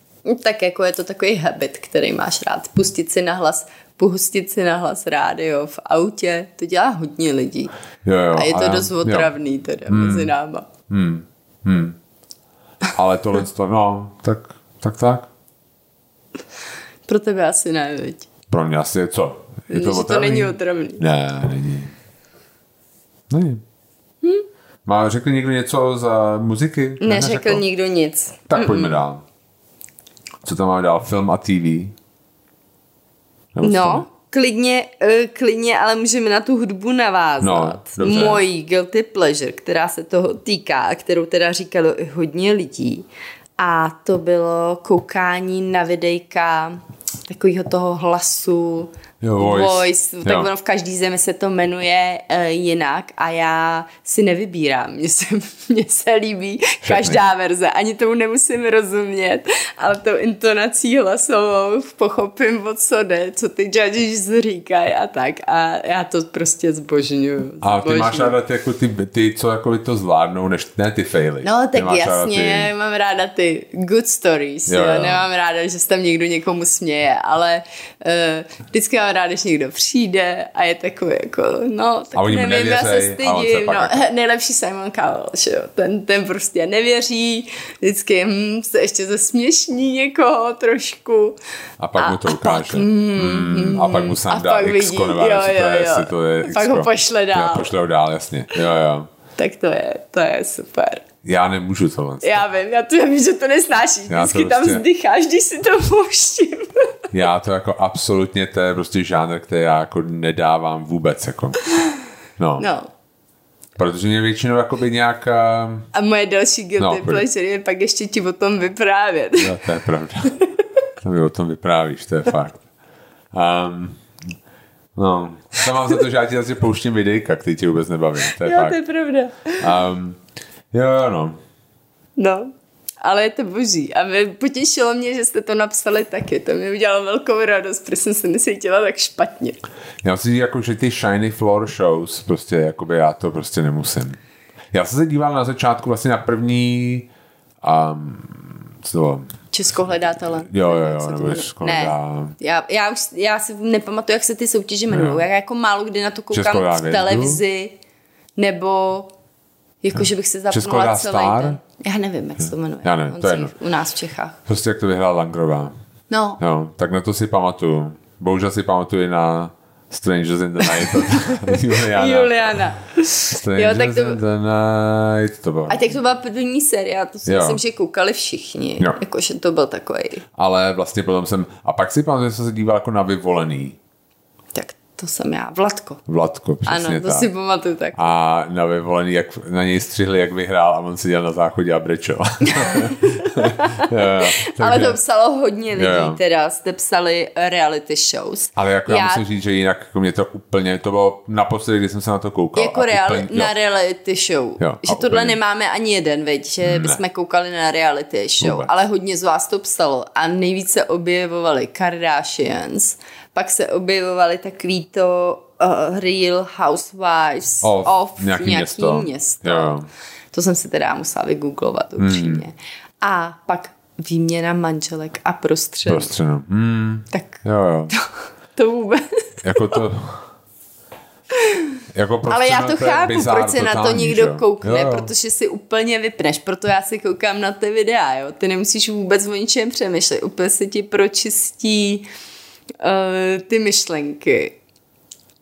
tak jako je to takový habit, který máš rád. Pustit si nahlas, pustit si nahlas rádio v autě, to dělá hodně lidí. Jo, jo. A je to já- dost jo. otravný teda mezi náma. Ale tohle, to, no, tak, tak, tak. Pro tebe asi ne, viď? Pro mě asi je co? Je to otravný? není otravný. Ne, není. Není. Hm? Má, řekl někdo něco za muziky? Ne, Neřekl nikdo nic. Tak pojďme dál. Co tam máme dál? Film a TV? No, klidně, eh, klidně, ale můžeme na tu hudbu navázat. No, dobře. Mojí guilty pleasure, která se toho týká, a kterou teda říkalo i hodně lidí. A to bylo koukání na videjka takového toho hlasu, Jo, Voice. voice tak Jo. ono v každý zemi se to jmenuje uh, jinak a já si nevybírám. Mně se, mně se líbí každá verze, ani tomu nemusím rozumět, ale tou intonací hlasovou pochopím, o co jde, co ty judges říkají a tak a já to prostě zbožňuju. A ty máš ráda ty, jako ty, ty, co jako to zvládnou, než ne ty faily. No tak jasně, Ty, mám ráda ty good stories, Jo, jo, jo. nemám ráda, že se tam někdo někomu směje, ale uh, vždycky mám ráda, když někdo přijde a je takový jako, no, tak A nevím, já se nevěřej a on se stydím, no, jako- nejlepší Simon Cowell, že jo, ten, ten prostě nevěří, vždycky hm, se ještě zesměšní někoho trošku. a pak a- mu to a ukáže. pak, mm, a pak mu sám a dá X jo, jo, je, jo. to je Pak ho pošle dál. Jo, pošle ho dál, jasně. Jo, jo. Tak to je, to je super. Já nemůžu tohle. Já vím, já to já vím, že to nesnášíš. Já to Vždycky tam prostě- vzdycháš, když si to pouštím. Já to jako absolutně, to je prostě žánr, který já jako nedávám vůbec. Jako. No. No. Protože mě většinou jakoby nějak... Uh, A moje další guilty No, pleasure je pak ještě ti o tom vyprávět. no, to je pravda. to mi o tom vyprávíš, to je fakt. Um, no, to mám za to, že já ti zase pouštím videjka, který tě vůbec nebaví. To je jo, fakt. to je pravda. Um, jo, jo, no. No, ale je to boží. A vy- potěšilo mě, že jste to napsali taky. To mi udělalo velkou radost, protože jsem se necítila tak špatně. Já si jako, že ty shiny floor shows, prostě jakoby já to prostě nemusím. Já jsem se díval na začátku vlastně na první um, co, Česko hledá talent. Jo, jo, jo, nebo ne, já, já, už, já si nepamatuju, jak se ty soutěže jmenují. Já jako málo kdy na to koukám v televizi, nebo jako, že bych se zapnula celý star? ten. Já nevím, jak se to jmenuje. Já nevím, On to je. U nás v Čechách. prostě jak to vyhrála Langrová. No, Jo, tak na to si pamatuju. Bohužel si pamatuju na Strangers in the Night Juliana. Juliana. Strangers Jo, tak to- in the Night, to bylo. A tak to byla první série, a to si Jo. myslím, že koukali všichni. Jo. Jakože to byl takový. Ale vlastně potom jsem, a pak si pamatuju, že jsem se díval jako na vyvolený. To jsem já, Vladko. Vladko, přesně Ano, to tak. si pamatuju tak. A na vyvolený, jak na něj střihli, jak vyhrál a on seděl na záchodě a brečel. Ale to psalo hodně lidí, Jo, jo. teda jste psali reality shows. Ale jako já, Já- musím říct, že jinak jako mě to úplně, to bylo naposledy, kdy jsem se na to koukal. Jako reali- úplně, na jo. reality show. Jo, že tohle úplně. nemáme ani jeden, veď, že Ne. bychom koukali na reality show, Vůbec. ale hodně z vás to psalo a nejvíc se objevovali Kardashians, pak se objevovali takový to uh, Real Housewives Of of nějaký nějaký město. město. Jo. To jsem si teda musela vygooglovat upřímně. Hmm. A pak výměna manželek a prostředů. Prostřeno. Hmm, Tak jo, jo. to vůbec. Jako to... Jako Ale já to je chápu, bizár proč se na to někdo že koukne, Jo, jo. protože si úplně vypneš, proto já si koukám na ty videa, jo. Ty nemusíš vůbec o ničem přemýšlet, úplně se ti pročistí uh, ty myšlenky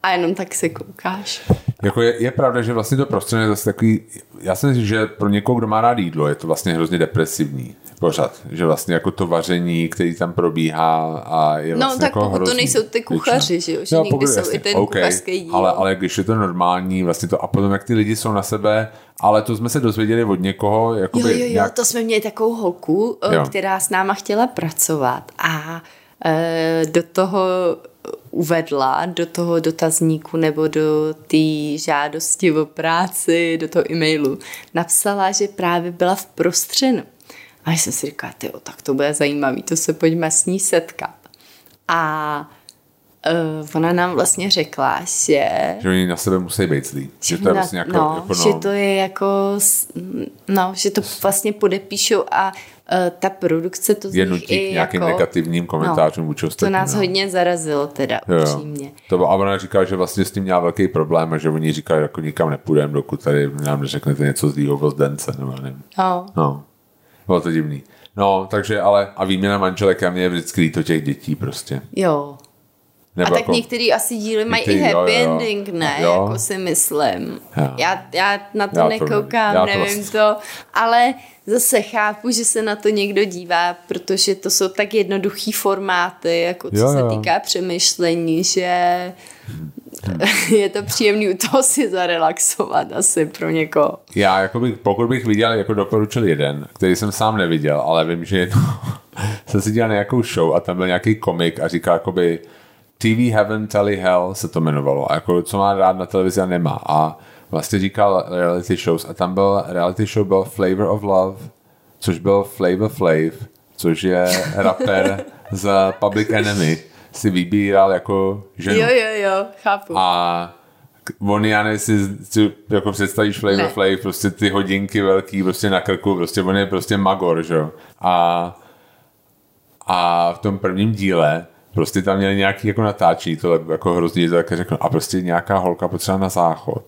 a jenom tak se koukáš. Jako je, je pravda, že vlastně to prostředí je zase takový, já si myslím, že pro někoho, kdo má rád jídlo, je to vlastně hrozně depresivní pořád, že vlastně jako to vaření, který tam probíhá a je No, vlastně tak jako pokud to nejsou ty kuchaři, že jo, že někdy jsou i ten kuchařský díl. ale, ale když je to normální, vlastně to a potom jak ty lidi jsou na sebe, ale to jsme se dozvěděli od někoho, jakoby Jo, jo, jo, nějak, to jsme měli takovou holku, Jo. jo. která s náma chtěla pracovat a do toho uvedla, do toho dotazníku nebo do té žádosti o práci, do toho e-mailu, napsala, že právě byla v prostřenu. A já jsem si říkala, tyjo, tak to bude zajímavý, to se pojďme s ní setkat. A uh, ona nám vlastně řekla, že že oni na sebe musí být zlí. Že to je na- vlastně jako, no, jako že to je jako, no, že to vlastně podepíšou a ta produkce to z je nutí k nějakým jako, negativním komentářům vůči To nás no. hodně zarazilo teda, upřímně. To a ona říká, že vlastně s tím měla velký problém a že oni říkají, jako nikam nepůjdeme, dokud tady nám neřeknete něco zlýho o Zdence, nebo nevím. No, No, bylo to divný. No, takže ale, a výměna manželek a mě je vždycky líto těch dětí prostě. jo. Nebo a tak jako, některý asi díly mají i některý, jo, happy jo, jo. ending, ne? Jo. Jako si myslím. Jo. Já, já na to Já to nekoukám, nevím. Já to nevím vlastně- to, ale zase chápu, že se na to někdo dívá, protože to jsou tak jednoduchý formáty, jako co Jo, se jo. týká přemýšlení, že je to příjemný u toho si zarelaxovat asi pro někoho. Já, jako bych, pokud bych viděl, jako doporučil jeden, který jsem sám neviděl, ale vím, že jednou jsem si dělal nějakou show a tam byl nějaký komik a říkal jakoby TV Heaven, Telly Hell se to jmenovalo a jako co má rád na televizi a nemá a vlastně říkal reality shows a tam byl reality show byl Flavor of Love, což byl Flavor Flav, což je rapper z Public Enemy, si vybíral jako ženu. Jo, jo, jo, chápu. A on, já nevím, si, si jako představíš Flavor Ne. Flav, prostě ty hodinky velký, prostě na krku, prostě on je prostě magor, že jo. A, a v tom prvním díle prostě tam měli nějaký jako natáčí, to jako hrozně, tak řeknu, a prostě nějaká holka potřeba na záchod,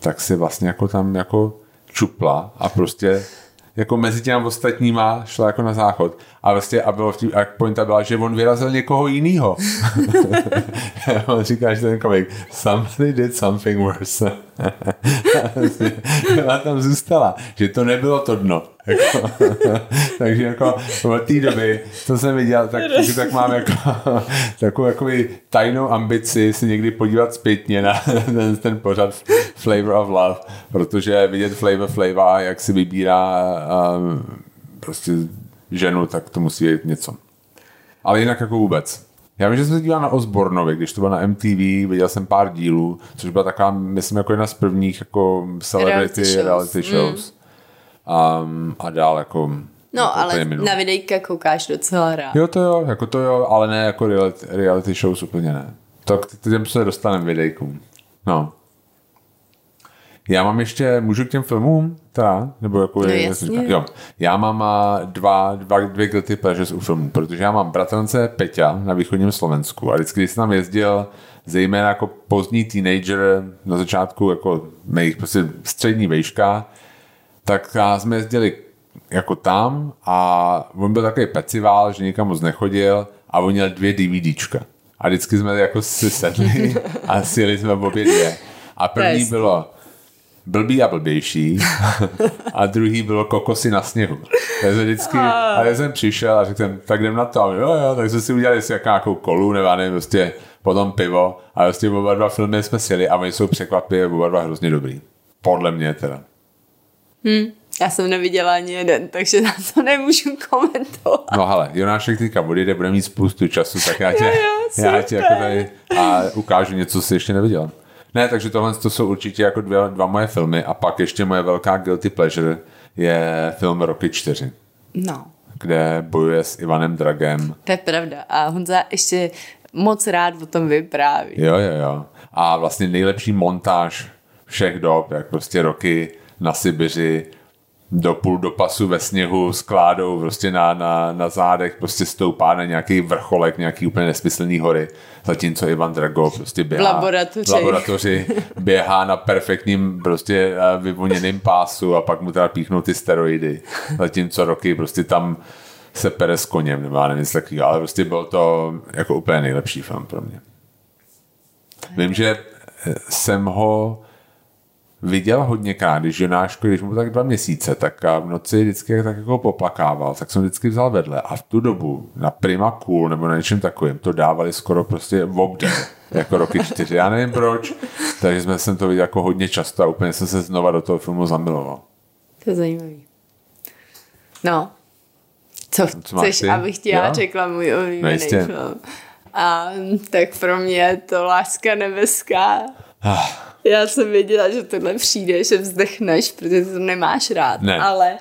tak si vlastně jako tam jako čupla a prostě jako mezi těmi ostatníma šla jako na záchod. A vlastně a bylo vtip, a pointa byla, že on vyrazil někoho jiného. on říká, že ten komik somebody did something worse. Ona tam zůstala, že to nebylo to dno. Jako, takže jako od té doby, co jsem viděl, tak, tak mám jako takovou jako tajnou ambici si někdy podívat zpětně na ten, ten pořad Flavor of Love, protože vidět Flavor Flava, jak si vybírá um, prostě ženu, tak to musí být něco. Ale jinak jako vůbec. Já vím, že jsem se díval na Osbornovi, když to bylo na MTV, viděl jsem pár dílů, což byla taková, myslím, jako jedna z prvních jako celebrity Reality shows. reality shows. Um, a dál jako... No, jako ale na videjka koukáš docela rád. Jo, to jo, jako to jo, ale ne jako reality, reality shows úplně ne. To k těm se dostaneme videjkům. No. Já mám ještě, můžu k těm filmům? Ta, nebo jako No je- jasně. Jo. Já mám a, dva, dva, dvě guilty pleasures u filmů, protože já mám bratrance Peťa na východním Slovensku a vždycky, když jsem tam jezdil, zejména jako pozdní teenager, na začátku jako mých prostě střední vejška, tak jsme jezdili jako tam a on byl takový pecivál, že nikam moc nechodil a on měl dvě DVDčka. A vždycky jsme jako si sedli a sjeli jsme obě dvě. A první bylo blbý a blbější a druhý bylo kokosy na sněhu. Takže vždycky, a já jsem přišel a řekl jsem, tak jdem na to. A Jo, jo, tak jsme si udělali si jako nějakou kolu, nebo nevím, prostě potom pivo a vlastně oba dva filmy jsme sjeli a oni jsou překvapivě oba dva hrozně dobrý. Podle mě teda. Hm, já jsem neviděla ani jeden, takže na to nemůžu komentovat. No hele, Jonášek teďka odjede, bude mít spoustu času, tak já tě, Jo, jo, já tě jako tady a ukážu něco, co jsi ještě neviděl. Ne, takže tohle to jsou určitě jako dvě, dva moje filmy a pak ještě moje velká guilty pleasure je film Rocky 4, No, kde bojuje s Ivanem Dragem. to je pravda. A Honza ještě moc rád o tom vypráví. Jo, jo, jo. A vlastně nejlepší montáž všech dob, jak prostě Rocky na Sibiři do půl do pasu ve sněhu s kládou prostě na, na, na zádech prostě stoupá na nějaký vrcholek, nějaký úplně nesmyslný hory, zatímco Ivan Drago prostě běhá V laboratoři. v laboratoři běhá na perfektním prostě eh, vyvoněným pásu a pak mu teda píchnou ty steroidy, zatímco Rocky prostě tam se pere s koněm, nebo já nevím, takového, ale prostě byl to jako úplně nejlepší film pro mě. Vím, že eh, jsem ho viděl hodněkrát, když Jonáško, když mu tak dva měsíce, tak v noci vždycky tak jako poplakával, tak jsem vždycky vzal vedle a v tu dobu na Prima Cool nebo na něčem takovým to dávali skoro prostě v obden, jako roky čtyři, já nevím proč, takže jsme jsem to viděl jako hodně často a úplně jsem se znova do toho filmu zamiloval. To je zajímavý. No, co, Co chceš, ty? abych ti já Jo? řekla můj No oblíbený jistě. film. A tak pro mě je to Láska nebeská. Ah, Já jsem věděla, že tohle přijde, že vzdechneš, protože to nemáš rád. Ne. Ale,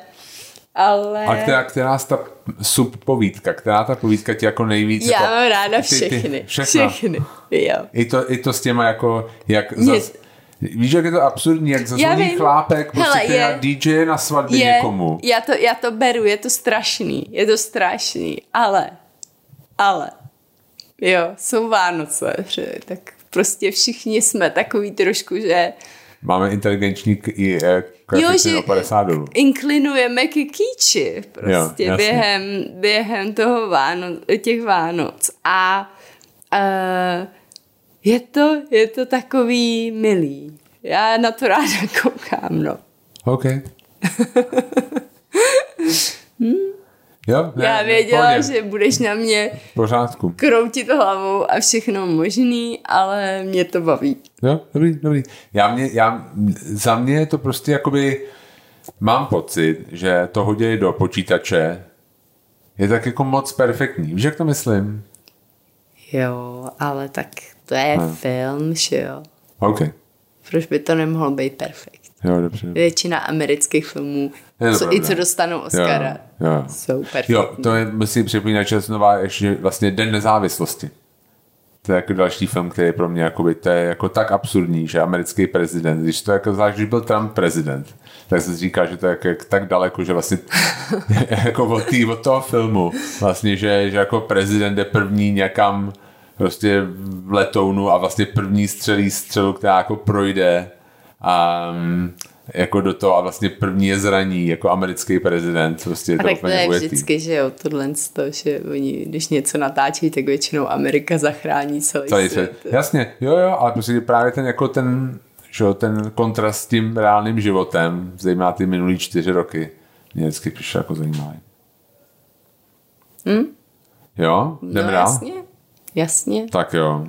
ale... A která, která ta subpovídka, která ta povídka ti jako nejvíc... já jako, mám ráda ty- ty- všechny. všechna. všechny. Jo. I to, I to s těma jako, jak Mě- zas, víš, jak je to absurdní, jak zazvoní chlápek, prostě Hele, je- DJ na svatbě Je, někomu. já to, já to beru, je to strašný, je to strašný, ale, ale, jo, jsou Vánoce, že, tak prostě všichni jsme takový trošku, že Máme inteligenční k, i, eh, Jo, že- o 50 dolů. inklinujeme ke kýči prostě Jo, během, během toho Váno, těch Vánoc a uh, je to, je to takový milý. Já na to ráda koukám, no. OK. jo, ne, Já ne, věděla, pohodě, že budeš na mě V pořádku. kroutit hlavou a všechno možný, ale mě to baví. Jo, dobrý, dobrý. Já mě, já, za mě je to prostě jakoby, mám pocit, že to hodí do počítače je tak jako moc perfektní. Víš, jak to myslím? Jo, ale tak to je Hmm. film, že jo. OK. Proč by to nemohlo být perfekt? Jo, dobře. Většina amerických filmů, Je to co, i co dostanou Oscara, Jo, jo. jsou perfektní. Jo, to je, musím připomínat, že znova ještě vlastně Den nezávislosti. To je jako další film, který je pro mě jakoby, to je jako tak absurdní, že americký prezident, když to jako zvlášť, když byl Trump prezident, tak se říká, že to je jak, jak, tak daleko, že vlastně jako od, tý, od toho filmu, vlastně, že, že jako prezident je první někam prostě v letounu a vlastně první střelí střelu, která jako projde a mm, jako do toho a vlastně první je zraní jako americký prezident. Prostě je A to tak to je ujetý. vždycky, že jo, tohle to, že oni, když něco natáčí, tak většinou Amerika zachrání celý, Celý svět. svět. Jasně, jo, jo, ale prostě právě ten jako ten, že jo, ten kontrast s tím reálným životem, zejména ty minulý čtyři roky, mě vždycky přišel jako zajímavý. Hm? Jo, jdeme no, dál? jasně, jasně. Tak jo.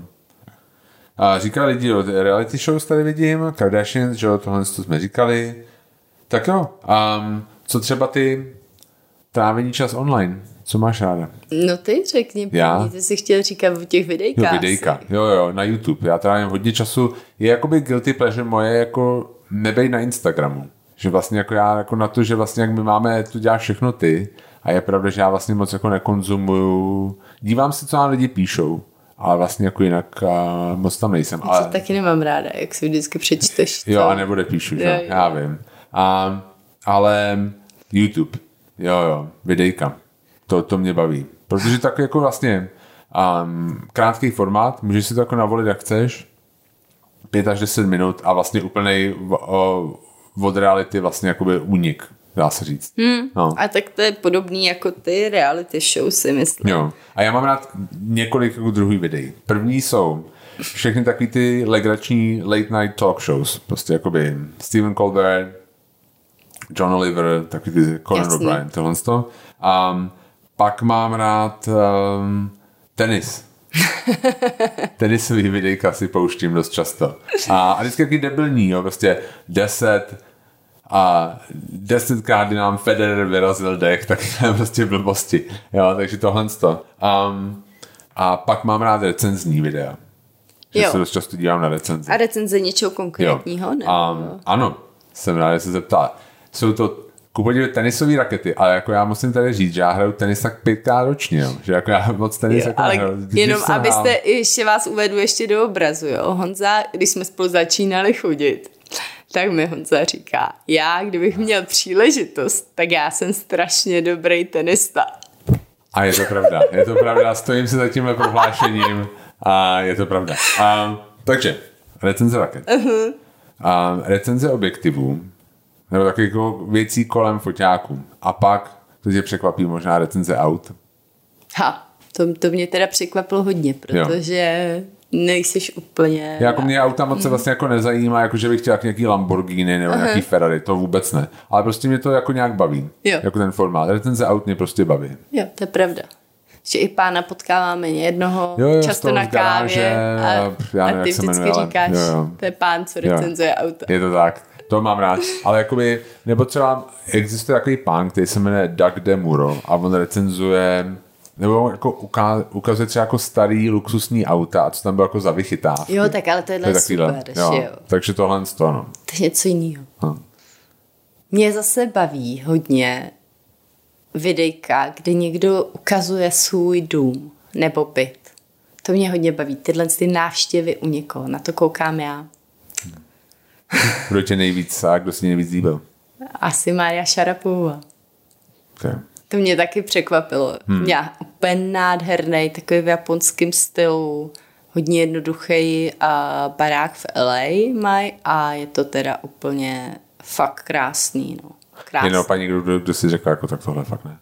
A říkali lidi, jo, reality shows tady vidím, Kardashians, že jo, tohle to jsme říkali. Tak jo, um, co třeba ty trávení čas online? Co máš ráda? No ty řekni, Já? první, ty jsi chtěl říkat o těch Jo, videjkách. videjka. Jo, jo, na YouTube. Já trávím hodně času. Je jakoby guilty pleasure moje jako nebej na Instagramu. Že vlastně jako já jako na to, že vlastně jak my máme, tu děláš všechno ty a je pravda, že já vlastně moc jako nekonzumuju. Dívám se, co nám lidi píšou, ale vlastně jako jinak uh, moc tam nejsem. Já Ale, to taky nemám ráda, jak si vždycky přečteš. jo, to. a nebo píšu, že? Jo, jo, jo. já vím. A, ale YouTube, jo, jo, videjka. To, to mě baví. Protože tak jako vlastně um, krátký formát, můžeš si to jako navolit, jak chceš, 5 až 10 minut a vlastně úplnej od reality vlastně jakoby únik, dá se říct. Hmm. No. A tak to je podobný jako ty reality show, si myslím. Jo. A já mám rád několik jako druhých videí. První jsou všechny takový ty legrační late night talk shows. Prostě jakoby Stephen Colbert, John Oliver, takový ty Conan. O'Brien, tohle to. Um, pak mám rád um, tenis. Tenisový videjka si pouštím dost často. A, a vždycky taky debilní, jo, prostě 10 a desetkrát nám Federer vyrazil dech, tak to je prostě blbosti. Jo, takže tohle to. Um, a pak mám rád recenzní videa. Že Jo. se dost často dívám na recenze. A recenze něčeho konkrétního? Nebo? Um, ano, jsem rád, že se zeptá. Jsou to ku podivu tenisové rakety, ale jako já musím tady říct, že já hraju tenis tak pětkrát ročně, jo. že jako já moc tenis Jo, jako ale. Když jenom abyste, hrál- ještě vás uvedu ještě do obrazu, jo. Honza, když jsme spolu začínali chodit, tak mi Honza říká, já, kdybych měl příležitost, tak já jsem strašně dobrý tenista. A je to pravda, je to pravda, stojím si za tímhle prohlášením a je to pravda. Um, takže, recenze raket. Uh-huh. Um, recenze objektivů, nebo takových jako věcí kolem foťáků. A pak, to tě překvapí, možná recenze aut. Ha, to, to mě teda překvapilo hodně, protože nejsiš úplně... Jako mě auta moc se vlastně jako nezajímá, jako že bych chtěl jak nějaký Lamborghini nebo nějaký Ferrari, to vůbec ne. Ale prostě mě to jako nějak baví. Jo. Jako ten formát. Recenze aut mě prostě baví. Jo, to je pravda. Že i pána potkáváme jednoho Jo, jo, často na kávě a, já nevím, a ty jak se vždycky jmenuje, ale- říkáš, jo, jo. to je pán, co recenzuje auta. Je to tak. To mám rád. Ale jakoby, nebo třeba existuje takový pán, který se jmenuje Doug DeMuro a on recenzuje nebo jako uká, ukazuje třeba jako starý luxusní auta a co tam bylo jako za vychytávky. Jo, tak ale tohle je takovýhle. super, že jo. Takže tohle z toho, no. To je něco jiného. Hm. Mě zase baví hodně videjka, kde někdo ukazuje svůj dům nebo byt. To mě hodně baví. Tyhle ty návštěvy u někoho. Na to koukám já. Kdo tě nejvíc a kdo si nejvíc líbil? Asi Mária Šarapová. Okay. To mě taky překvapilo. Hmm. Měla úplně nádherný, takový v japonském stylu, hodně jednoduchý a barák v LA mají a je to teda úplně fakt krásný. No. Krásný. Jenom paní, kdo, kdo, kdo si řekl, jako tak tohle fakt ne.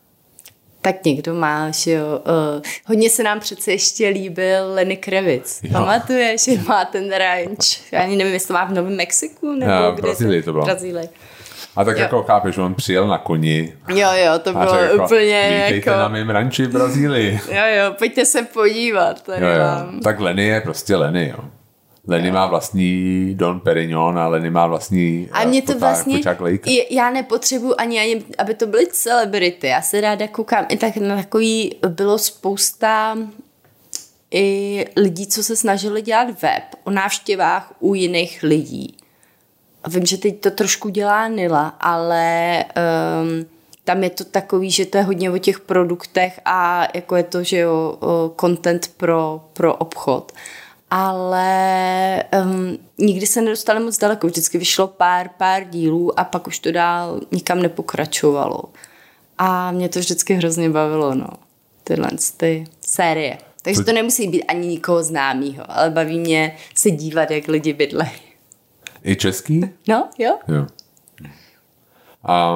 Tak někdo má, že jo. Uh, hodně se nám přece ještě líbil Lenny Kravitz. Jo. Pamatuješ, že má ten ranch. Já ani nevím, jestli to má v Novém Mexiku nebo v kde Brazílii se- to bylo. Brazílii. A tak Jo. jako chápeš, on přijel na koni Jo, jo, to a bylo řekl, úplně vítejte jako... na mém ranči v Brazílii. Jo, jo, pojďte se podívat. Tady Jo, jo. vám. Tak Lenny je prostě Lenny, jo. Lenny má vlastní Don Perignon a Lenny má vlastní A eh, mě to foták- vlastně, je- já nepotřebuji ani, ani, aby to byly celebrity. Já se ráda koukám i tak na takový, bylo spousta i lidí, co se snažili dělat web o návštěvách u jiných lidí. Vím, že teď to trošku dělá Nila, ale um, tam je to takový, že to je hodně o těch produktech a jako je to, že jo, content pro, pro obchod. Ale um, nikdy se nedostali moc daleko, vždycky vyšlo pár, pár dílů a pak už to dál nikam nepokračovalo. A mě to vždycky hrozně bavilo, no. Tyhle ty série. Takže To- to nemusí být ani nikoho známýho, ale baví mě se dívat, jak lidi bydlejí. I český? No, jo? Jo.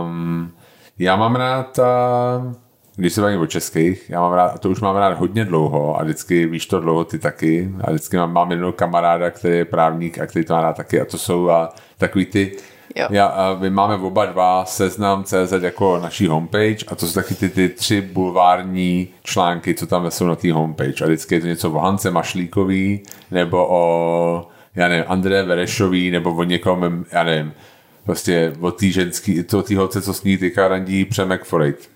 Um, já mám rád, uh, když se bavím o českých, já mám rád, a to už mám rád hodně dlouho a vždycky, víš to dlouho ty taky, a vždycky mám, mám jednoho kamaráda, který je právník a který to má rád taky a to jsou a, takový ty, Jo. já, a my máme oba dva seznam CZ jako naší homepage a to jsou taky ty, ty tři bulvární články, co tam jsou na té homepage a vždycky je to něco o Hance Mašlíkový nebo o já nevím, André Verešový nebo o někom, já nevím, prostě o té ženský, to té holce, co s ní teďka randí Přemek Forejt.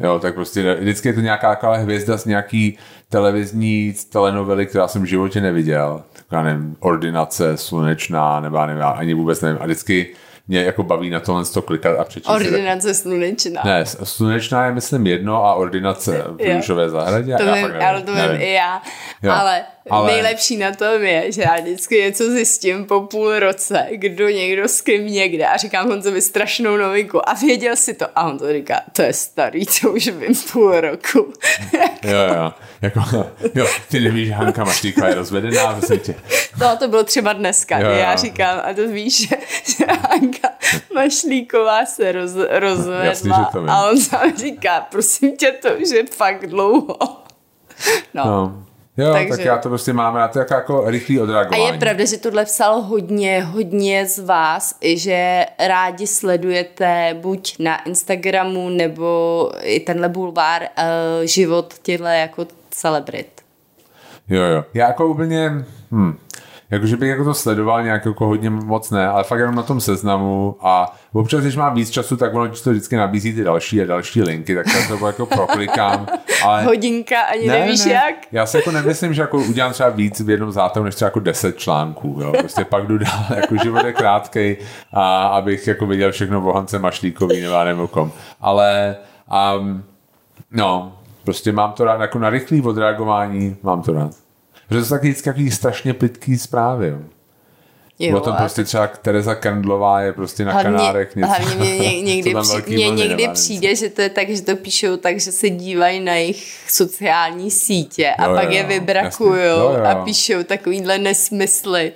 Jo, tak prostě vždycky je to nějaká taková hvězda z nějaký televizní telenovely, která jsem v životě neviděl. Taková, nevím, ordinace slunečná, nebo já nevím, ani vůbec nevím. A vždycky mě jako baví na tohle to klikat a přečíst. si Ordinace slunečná. Ne, slunečná je myslím jedno a ordinace v. Růžové zahradě. To já vím, ale to vím i já. Jo, Ale, ale- nejlepší na tom je, že já vždycky něco zjistím po půl roce, kdo někdo s kým někde a říkám Honzovi strašnou novinku a věděl si to a on to říká, to je starý, to už vím půl roku. Jo, jo. Jako, jo, ty nevíš, že Hanka Maštíková je rozvedená, prosím tě. No, to bylo třeba dneska, Jo, jo, já říkám, a to víš, že, že Hanka Mašlíková se roz, rozvedla vím. a on sám říká, prosím tě, to už je fakt dlouho. No. No. Jo, Takže... Tak já to prostě mám rád, to jako, jako rychlý A odreagování. je pravda, že tohle psalo hodně, hodně z vás, že rádi sledujete buď na Instagramu nebo i tenhle bulvár uh, život těchto jako celebrit. Jo, jo. Já jako úplně, hm, jakože bych jako to sledoval nějak jako hodně moc ne, ale fakt jenom na tom seznamu a občas, když mám víc času, tak ono to vždycky nabízí ty další a další linky, tak já to jako proklikám. Ale... Hodinka, ani ne, nevíš ne. jak? Já si jako nemyslím, že jako udělám třeba víc v jednom zátahu, než třeba jako deset článků, jo. Prostě pak jdu dál, jako život je krátkej a abych jako viděl všechno o Hance Mašlíkový nebo já nevím kom. Ale um, no, prostě mám to rád jako na rychlý odreagování, mám to rád. Protože to jsou taky vždycky takový strašně plitký zprávy. Jo. Jo, o tom prostě třeba Tereza Kendlová je prostě na Hlavně, Kanárech něco. hlavně mě ně- někdy, při, mě někdy přijde, že to je tak, že to píšou tak, že se dívají na jejich sociální sítě a Jo, pak jo, je vybrakujou. Jo, jo. a píšou takovýhle nesmysly.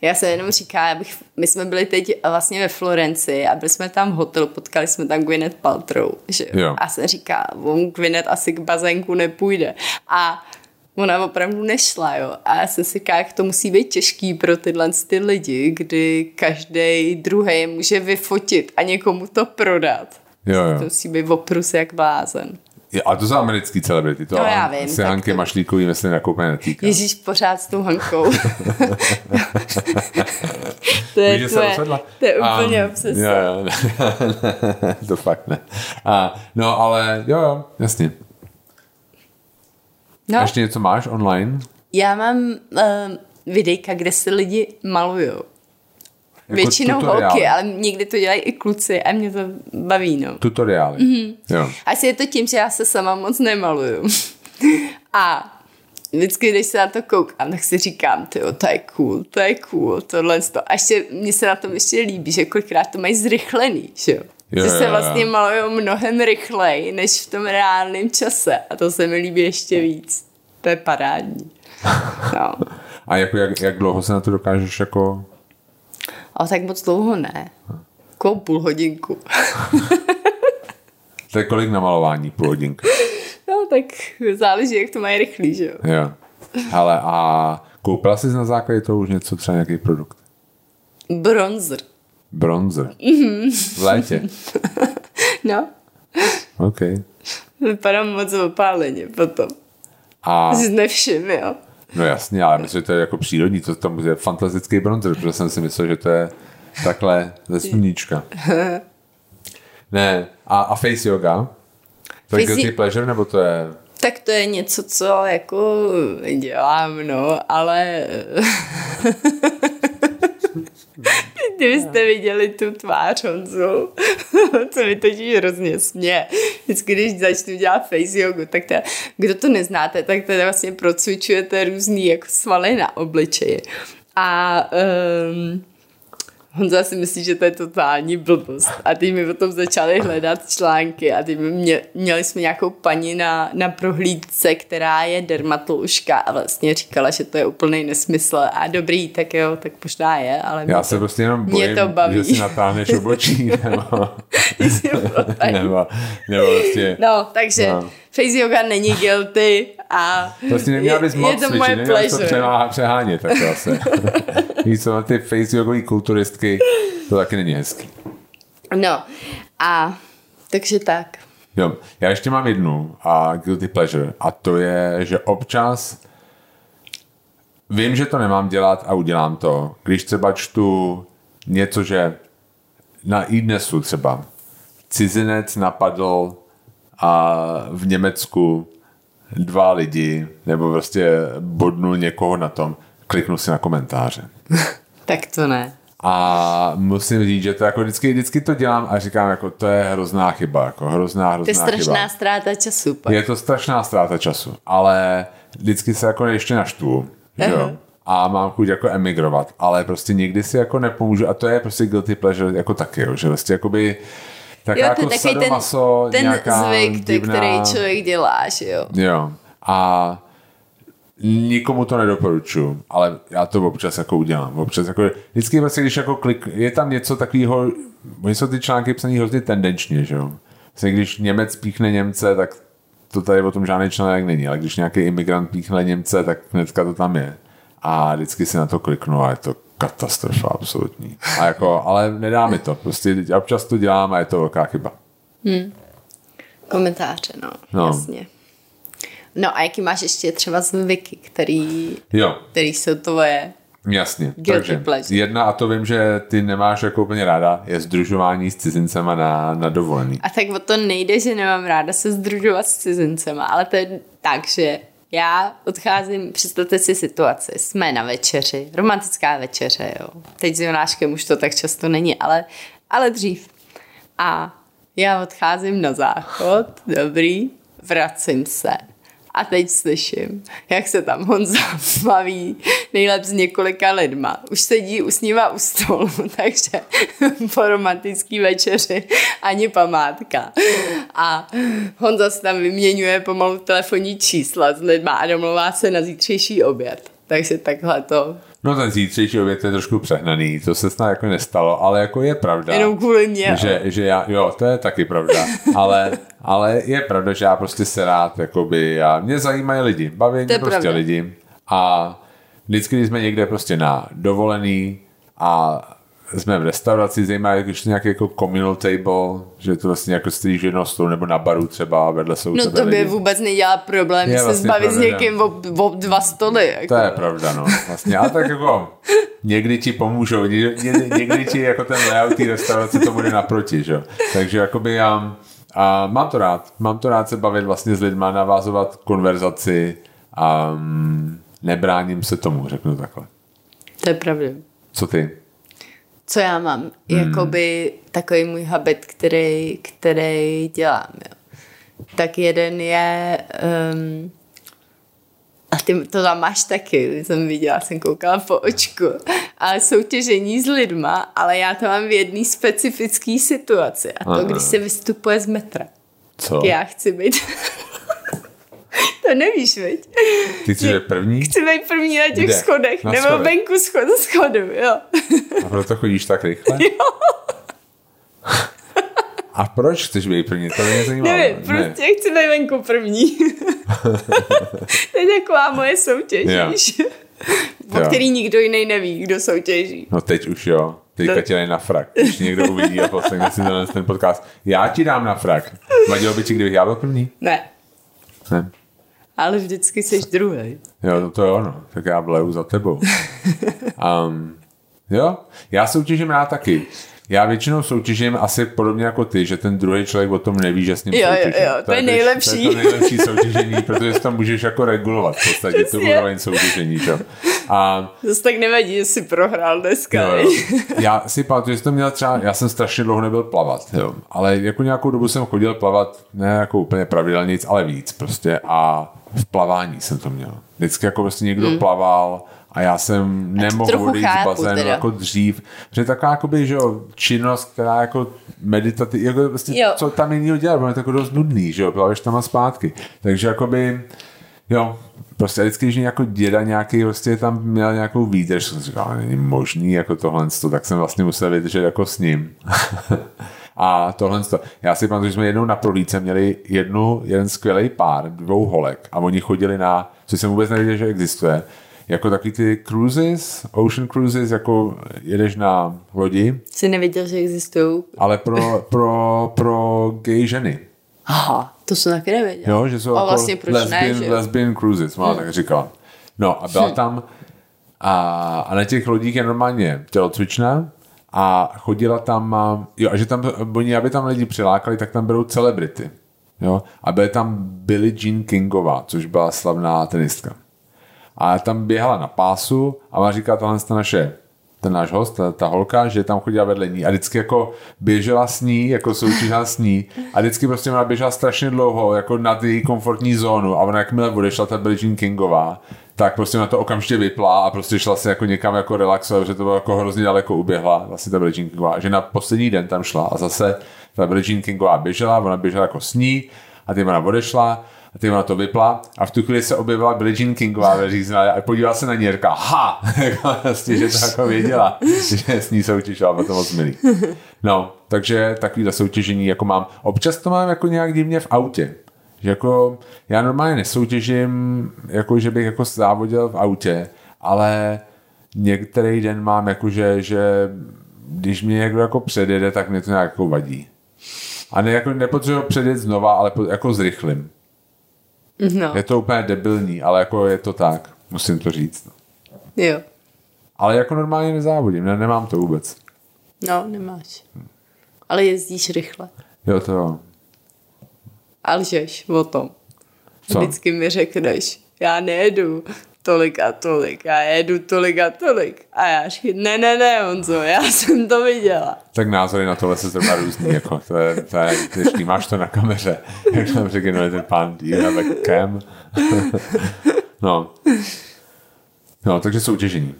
Já se jenom říká, abych, my jsme byli teď vlastně ve Florenci a byli jsme tam v hotelu, potkali jsme tam Gwyneth Paltrow, že jo. Jo. A se říká, on Gwyneth asi k bazénku nepůjde. A ona opravdu nešla, jo. A já jsem si jak to musí být těžký pro tyhle ty lidi, kdy každý druhý může vyfotit a někomu to prodat. Jo, jo. To musí být oprus jak blázen. Je, ale to jsou americký celebrity, to No, já vím, se Hanky to- Mašlíkový myslím jako úplně netýká. Ježíš pořád s tou Hankou. to je, Víš, tvoje, to je úplně Um, obsese. Jo, jo, to fakt ne. A, no, ale jo, jo, jasně. No, Ještě něco máš online? já mám uh, videjka, kde se lidi malujou. Většinou Jako tutoriály. holky, ale někdy to dělají i kluci a mě to baví, no. Tutoriály. Mhm. Mm-hmm. Jo. Asi je to tím, že já se sama moc nemaluju. A vždycky, když se na to koukám, tak si říkám, tyjo, to je cool, to je cool, tohle to. A ještě mně se na tom ještě líbí, že kolikrát to mají zrychlený, že jo. Jo, že se vlastně malují mnohem rychleji, než v tom reálném čase. A to se mi líbí ještě víc. To je parádní. No. A jako jak, jak dlouho se na to dokážeš jako... Ale tak moc dlouho ne. Jako půl hodinku. To je kolik namalování? Půl hodinky. No tak záleží, jak to mají rychlý, že jo. Jo. Hele, a koupila jsi na základě toho už něco, třeba nějaký produkt? Bronzer. Bronzer. Mhm. V létě. No, OK. vypadám moc opáleně potom. A, Jsi nevšim, jo. no jasně, ale myslím, že to je jako přírodní, to tam je fantastický bronzer, protože jsem si myslel, že to je takhle ze sluníčka. Ne, a, a face yoga? To je guilty pleasure, nebo to je... Tak to je něco, co jako dělám, no, ale... Kdybyste viděli tu tvář Honzu, co mi totiž hrozně směje. Vždycky, když začnu dělat face jogu, tak to, kdo to neznáte, tak to vlastně procvičujete různý jako svaly na obličeji. A um, Honza si myslí, že to je totální blbost. A ty mi potom začali hledat články a ty mě, měli jsme nějakou paní na, na prohlídce, která je dermatoložka a vlastně říkala, že to je úplný nesmysl. A dobrý, tak jo, tak možná je, ale Já to, se prostě jenom mě bojím, to baví. že si natáhneš obočí, nebo, nebo, nebo prostě... No, takže no. face yoga není guilty a Prostě neměla bys moc je to moje neměla bys to pleasure. přemá- přehánět tak zase. Víš co, ty face jogový kulturistky, to taky není hezký. No a takže tak. Jo, já ještě mám jednu a guilty pleasure a to je, že občas vím, že to nemám dělat a udělám to. Když třeba čtu něco, že na iDnesu třeba cizinec napadl a v Německu dva lidi, nebo prostě bodnul někoho na tom, kliknu si na komentáře. Tak to ne. A musím říct, že to jako vždycky, vždycky to dělám a říkám, jako to je hrozná chyba, jako hrozná, To je hrozná strašná chyba. ztráta času. Pak. Je to strašná ztráta času, ale vždycky se jako ještě naštvu, že jo? A mám chuť jako emigrovat, ale prostě nikdy si jako nepomůžu a to je prostě guilty pleasure jako taky, jo? že prostě jakoby taká Jo, to jako je takový ten, sadomaso, ten nějaká zvyk, ty, divná... který člověk dělá, že jo. Jo. A nikomu to nedoporučuju, ale já to občas jako udělám. Občas jako, vždycky prostě, když jako klik, je tam něco takového, oni jsou ty články psaný hrozně tendenčně, že jo. Vlastně, když Němec píchne Němce, tak to tady o tom žádný článek není, ale když nějaký imigrant píchne Němce, tak hnedka to tam je. A vždycky si na to kliknu a je to katastrofa absolutní. A jako, ale nedá mi to. Prostě já občas to dělám a je to velká chyba. Komentáře, no, No. no. jasně. No a jaký máš ještě třeba zvyky, který, Jo, který jsou tvoje? jasně. Guilty Takže pleasure. jedna, a to vím, že ty nemáš jako úplně ráda, je združování s cizincema na, na dovolený. A tak o to nejde, že nemám ráda se združovat s cizincema, ale to je tak, že já odcházím, představte si situaci, jsme na večeři, romantická večeře, jo. Teď s Jonáškem už to tak často není, ale, ale dřív. A já odcházím na záchod, dobrý, vracím se. A teď slyším, jak se tam Honza baví nejlep s několika lidma. Už sedí u s nima u stolu, takže po romantický večeři ani památka. A Honza se tam vyměňuje pomalu telefonní čísla s lidma a domluvá se na zítřejší oběd. Takže takhle to. No ten zítřejší oběd je trošku přehnaný, to se snad jako nestalo, ale jako je pravda. Jenom kvůli mě. Že, že já, jo, to je taky pravda, ale, ale je pravda, že já prostě se rád, jakoby, já, mě zajímají lidi, baví mě prostě pravda. lidi a vždycky, když jsme někde prostě na dovolený a jsme v restauraci, zajímá, když to nějaký jako communal table, že to vlastně jako stojíš stolu nebo na baru třeba vedle jsou No to by lidi. vůbec nedělá problém, Je se vlastně zbavit s někým o, o dva stoly. Jako. To je pravda, no. Vlastně, ale tak jako někdy ti pomůžou, někdy, někdy ti jako ten layout té restaurace to bude naproti, že jo. Takže jakoby já a mám to rád. Mám to rád se bavit vlastně s lidma, navázovat konverzaci a um, nebráním se tomu, řeknu takhle. To je pravda. Co ty? Co já mám? Hmm. Jakoby takový můj habit, který, který dělám. Jo. Tak jeden je... Um, a ty to tam máš taky, jsem viděla, jsem koukala po očku. Ale soutěžení s lidma, ale já to mám v jedné specifické situaci. A to, Aha. když se vystupuje z metra. Co? Já chci být... to nevíš, veď? Ty chceš být první? Chci být první na těch Kde? schodech, Na nebo schodech? venku schod, schodu, jo. A proto chodíš tak rychle? A proč chceš být první? To mě zajímá. Nevím, prostě chci být venku první. to je taková moje soutěž, Jo. víš? O Jo. který nikdo jiný neví, kdo soutěží. No teď už jo. Teďka To- ti dají na frak. Když někdo uvidí a poslechne si ten podcast. Já ti dám na frak. Vadilo by ti, kdybych já byl první? Ne, Ne. Ale vždycky jsi druhý. Jo, no to jo, no. Tak já bleju za tebou. Um, jo, já soutěžím rád taky. Já většinou soutěžím asi podobně jako ty, že ten druhý člověk o tom neví, že s ním Jo, jo, soutěží. jo, to je To nejlepší. je to nejlepší soutěžení, protože si tam můžeš jako regulovat v podstatě tu úroveň soutěžení. Čo? A Zase tak nevadí, že jsi prohrál dneska. Jo, jo. Já si pamatuju, že jsem měl třeba, já jsem strašně dlouho nebyl plavat, jo. ale jako nějakou dobu jsem chodil plavat, ne jako úplně pravidelně, nic, ale víc prostě a v plavání jsem to měl. Vždycky jako prostě někdo mm. plaval a já jsem nemohl odejít z bazénu teda. jako dřív. Protože taková jakoby, že jo, činnost, která jako meditativní, jako vlastně, Jo. co tam jinýho dělat, bylo to jako dost nudný, že jo, plaveš tam a zpátky. Takže jakoby, jo, prostě vždycky, když jako děda nějaký prostě tam měl nějakou výdrž, jsem říkal, není možný jako tohle, tak jsem vlastně musel vydržet jako s ním. A tohle, já si pamatuju, že jsme jednou na prohlídce měli jednu, jeden skvělý pár, dvou holek a oni chodili na, co jsem vůbec nevěděl, že existuje, jako takový ty cruises, ocean cruises, jako jedeš na lodi, Jsi nevěděl, že existují? ale pro, pro, pro gay ženy. Aha, to jsem taky nevěděl. Jo, že jsou A jako vlastně proč lesbian, ne, že lesbian cruises, má tak říkala. No a byla tam a, a na těch lodích je normálně tělocvična a chodila tam, a, jo, a že tam, oni, aby tam lidi přilákali, tak tam berou celebrity. Jo, a byla tam Billie Jean Kingová, což byla slavná tenistka. A tam běhala na pásu a má říká tohle ta naše ten náš host, ta, ta holka, že tam chodila vedle ní. A vždycky jako běžela s ní, jako soutěžila s ní. A vždycky prostě ona běžela strašně dlouho, jako na její komfortní zónu. A ona jakmile odešla ta Billie Kingová, tak prostě na to okamžitě vypla a prostě šla se jako někam jako relaxovat, že to bylo jako hrozně daleko uběhla, vlastně ta Billie Kingová, že na poslední den tam šla a zase ta Billie Kingová běžela, ona běžela jako s ní a ty ona odešla a ty ona to vypla a v tu chvíli se objevila Billie Jean Kingová ve řízna a podívala se na ní a říká, ha, Jako vlastně, že to jako věděla, že s ní soutěžila, bylo to moc milý. No, takže takovýhle soutěžení jako mám. Občas to mám jako nějak divně v autě. Že jako, já normálně nesoutěžím, jako že bych jako závodil v autě, ale některý den mám jako, že, že když mě někdo jako předjede, tak mě to nějak jako vadí. A ne, jako nepotřebuji předjet znova, ale jako zrychlím. No, Je to úplně debilní, ale jako je to tak. Musím to říct. jo. Ale jako normálně nezávodím, ne, nemám to vůbec. No, nemáš. Ale jezdíš rychle. Jo, to jo. A lžeš o tom. Co? Vždycky mi řekneš, já nejedu tolik a tolik, já jedu tolik a tolik. A já říkám, ne, ne, ne, Honzo, já jsem to viděla. Tak názory na tohle se zrovna různý, jako to je, to je když máš to na kameře, jak tam řekne ten pán, do you have a cam? no. No, takže soutěžení.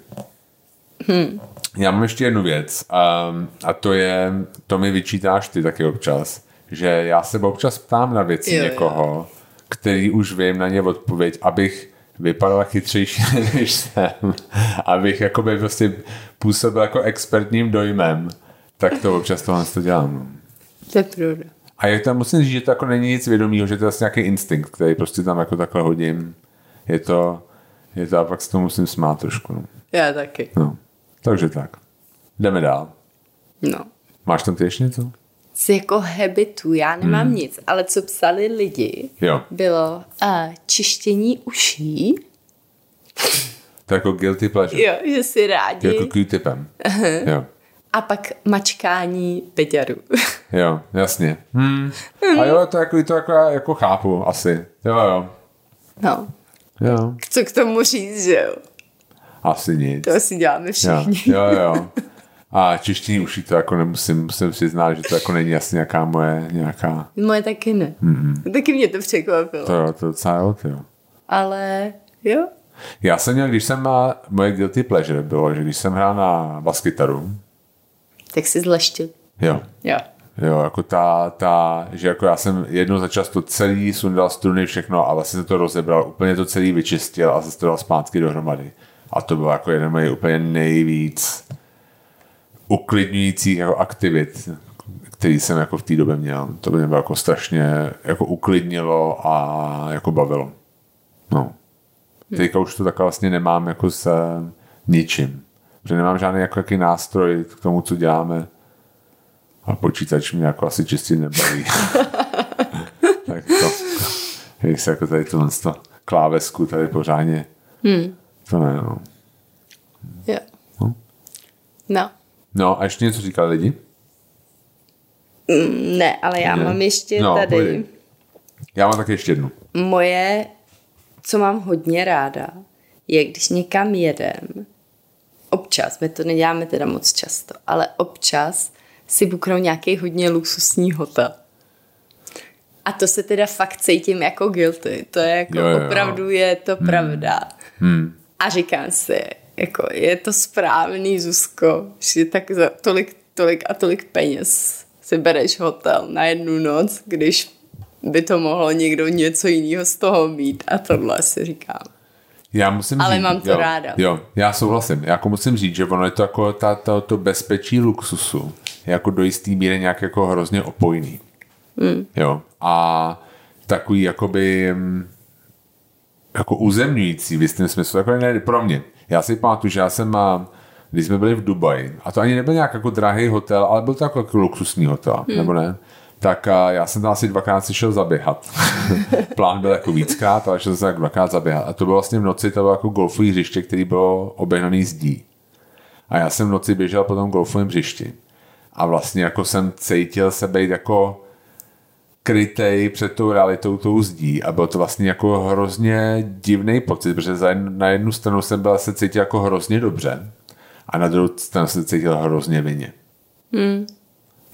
Hmm. Já mám ještě jednu věc um, a to je, to mi vyčítáš ty taky občas, že já se občas ptám na věci Jo, jo. někoho, který už vím na ně odpověď, abych vypadal chytřejší, než jsem, abych jakoby prostě působil jako expertním dojmem, tak to občas tohle to dělám. no. To je pravda. A jak tam musím říct, že to jako není nic vědomího, že to je vlastně nějaký instinkt, který prostě tam jako takhle hodím. Je to, je to a pak se to musím smát trošku. No. Já taky. no. Takže tak. Jdeme dál. No. Máš tam ty ještě něco? Z jako habitu, já nemám Hmm. nic, ale co psali lidi, Jo. bylo uh, čištění uší, To jako guilty pleasure. jo, že si rádi, Jako Q-tipem. Jo. a pak mačkání peďaru. Jo, jasně. Hmm. A jo, to jako, to jako, jako chápu asi. Jo, jo. no, Jo. co k tomu říct, že jo? Asi nic. To si děláme Jo, všichni. jo, jo. A čištění uší to jako nemusím, musím přiznat, že to jako není asi nějaká moje, nějaká, Moje taky ne. Mm-hmm. Taky mě to překvapilo. to jo, to docela jo, to jo. Ale jo, Já jsem měl, když jsem má, moje guilty pleasure bylo, že když jsem hrál na baskytaru, tak si zleštil. jo, Jo. jo, jako ta, ta, že jako já jsem jednou za čas to celý sundal struny všechno a vlastně se to rozebral, úplně to celý vyčistil a zase to dal zpátky dohromady. A to bylo jako jeden mojich úplně nejvíc uklidňujících jako aktivit, který jsem jako v té době měl. To by mě bylo jako strašně jako uklidnilo a jako bavilo. No. Teďka už to takhle vlastně nemám jako s eh, ničím. Protože nemám žádný jako jaký nástroj k tomu, co děláme. A počítač mě jako asi čistě nebaví. tak to, jak se jako tady tohle to klávesku tady pořádně. Hmm. To ne, no. Jo. No. No. No a ještě něco říkali lidi? Ne, ale já Ne. mám ještě No, tady povídej. Já mám taky ještě jednu. moje, co mám hodně ráda, je, když někam jedem, občas, my to neděláme teda moc často, ale občas si buknou nějaký hodně luxusní hotel. A to se teda fakt cítím jako guilty. To je jako Jo, jo, jo. opravdu je to pravda. Hmm. A říkám si, jako je to správný, Zuzko, že tak za tolik, tolik a tolik peněz si bereš hotel na jednu noc, když by to mohlo někdo něco jiného z toho mít. A tohle si říkám. Já musím Ale říct, mám to jo, ráda. Jo, já souhlasím. Já jako musím říct, že ono je to jako ta, ta, to bezpečí luxusu je jako do jistý míry nějak jako hrozně opojný. Mm. Jo. A takový jakoby mm, jako uzemňující v jistém smyslu, jako ne pro mě. Já si pamatuju, že já jsem a, když jsme byli v Dubaji, a to ani nebyl nějak jako drahý hotel, ale byl to jako, jako luxusní hotel, hmm. nebo ne? Tak a já jsem tam asi dvakrát si šel zaběhat. Plán byl jako víckrát, ale šel jsem tak dvakrát zaběhat. A to bylo vlastně v noci, to bylo jako golfové hřiště, který bylo obehnaný zdí. A já jsem v noci běžel po tom golfovém hřišti. A vlastně jako jsem cítil se být jako krytej před tou realitou tou zdí a byl to vlastně jako hrozně divný pocit, protože na jednu stranu jsem byl se cítil jako hrozně dobře a na druhou stranu se cítil hrozně vině. Hmm.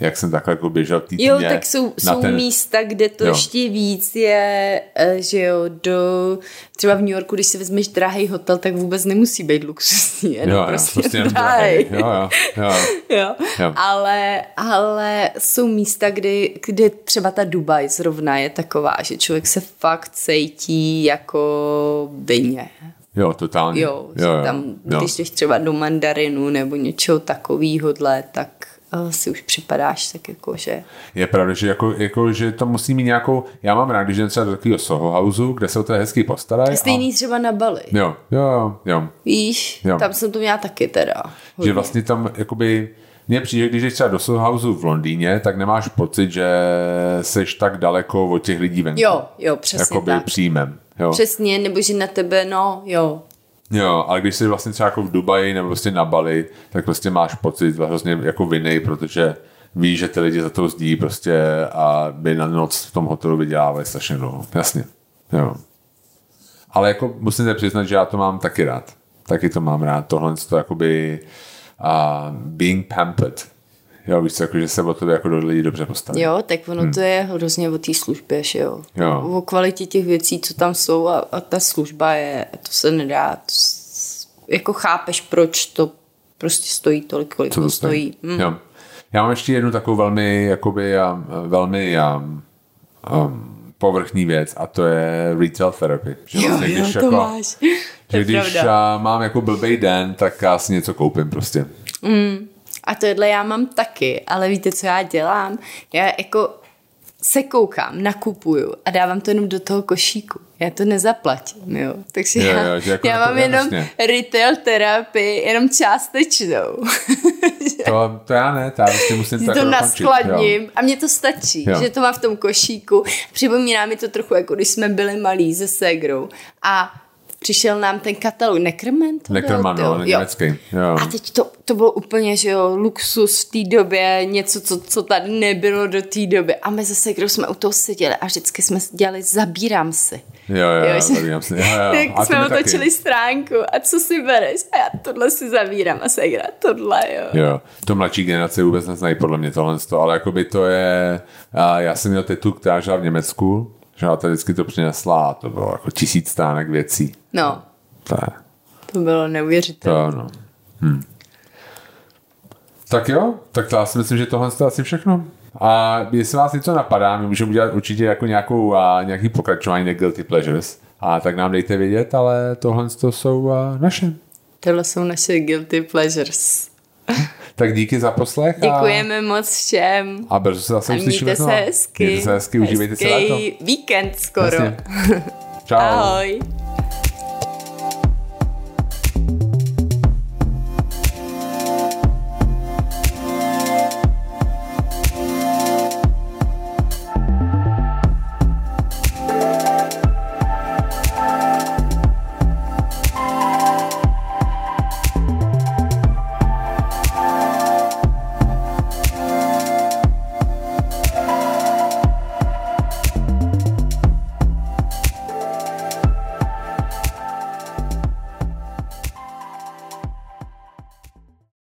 Jak jsem takhle jako běžel té Jo, tak jsou, jsou ten- místa, kde to Jo. ještě víc je, eh, že jo, do, třeba v New Yorku, když si vezmeš drahý hotel, tak vůbec nemusí být luxusní, jenom Jo, jo, prostě, prostě jenom drahý. Jo, jo, jo. Jo. Jo. Ale, ale jsou místa, kdy, kdy třeba ta Dubaj zrovna je taková, že člověk se fakt cítí jako vině. Jo, totálně. Jo, jo, jo tam, jo. když jdeš třeba do mandarinu nebo něčeho takovýhodle, tak si už připadáš tak jako, že... Je pravda, že, jako, jako, že to musí mít nějakou... Já mám rád, když jdem třeba do takového Soho Houseu, kde se o to hezky postarají. Stejný třeba na Bali. A... Jo, jo, jo. Víš, Jo. tam jsem to měla taky teda. Že vlastně tam jakoby mně přijde, když jdeš třeba do Soho Houseu v Londýně, tak nemáš pocit, že seš tak daleko od těch lidí venku. Jo, jo, přesně Jakoby tak. příjmem. Jo. Přesně, nebo že na tebe, no, jo. Jo, ale když jsi vlastně třeba jako v Dubaji nebo prostě na Bali, tak prostě máš pocit hrozně jako viny, protože víš, že ty lidi za to zdí prostě a by na noc v tom hotelu vydělávali strašně dlouho. Jasně. Jo. Ale jako musím se přiznat, že já to mám taky rád. Taky to mám rád. Tohle to jakoby uh, being pampered. Jo, víš co, jako, že se o tebe jako do lidí dobře postaví. Jo, tak ono hmm. to je hrozně o té službě, že jo? Jo. O kvalitě těch věcí, co tam jsou a, a ta služba je, to se nedá, to, s- jako chápeš, proč to prostě stojí tolik, kolik Co to to stojí? stojí. Mm. Jo. Já mám ještě jednu takovou velmi, jakoby, um, velmi um, um, povrchní věc a to je retail therapy. Že Jo, vlastně, jo, když to jako, máš. To Že když pravda. mám jako blbej den, tak já si něco koupím prostě. A tohle já mám taky, ale víte, co já dělám? Já jako se koukám, nakupuju a dávám to jenom do toho košíku. Já to nezaplatím, jo. Takže Jo, já, jo, jako já to- mám jenom jasně. retail terapii, jenom částečnou. To, to já ne, to já prostě musím tak to dokončit, jo. naskladním a mně to stačí, Jo. že to má v tom košíku. Připomíná mi to trochu, jako když jsme byli malí se ségrou a přišel nám ten katalog, Neckerman to byl, Neckerman, to? no, německý. Jo. A teď to, to bylo úplně, že jo, luxus v té době, něco, co, co tady nebylo do té doby. A my zase, když jsme u toho seděli a vždycky jsme dělali zabírám si. Jo, jo, jo, že- zabývám si. Jo, jo. Tak A jsme mi taky. otočili stránku a co si bereš? A já tohle si zavírám a segra tohle, jo. Jo, to mladší generace vůbec neznají podle mě tohle, ale jakoby to je, já jsem měl tetu, která žila v Německu, že ona to vždycky to přinesla a to bylo jako tisíc stánek věcí. No, To je, to bylo neuvěřitelné. to no. Hm. Tak jo, tak to já si myslím, že tohle je asi všechno. A jestli vás něco napadá, my můžeme udělat určitě jako nějakou, a, nějaký pokračování na Guilty Pleasures. A tak nám dejte vědět, ale tohle to jsou a, naše. Tohle jsou naše guilty pleasures. Tak díky za poslech. A, Děkujeme moc všem. a brzo se zase A uslyšíme mějte se hezky. Mějte se hezky, užívejte si léto. Víkend skoro. Jasně. Čau. Ahoj.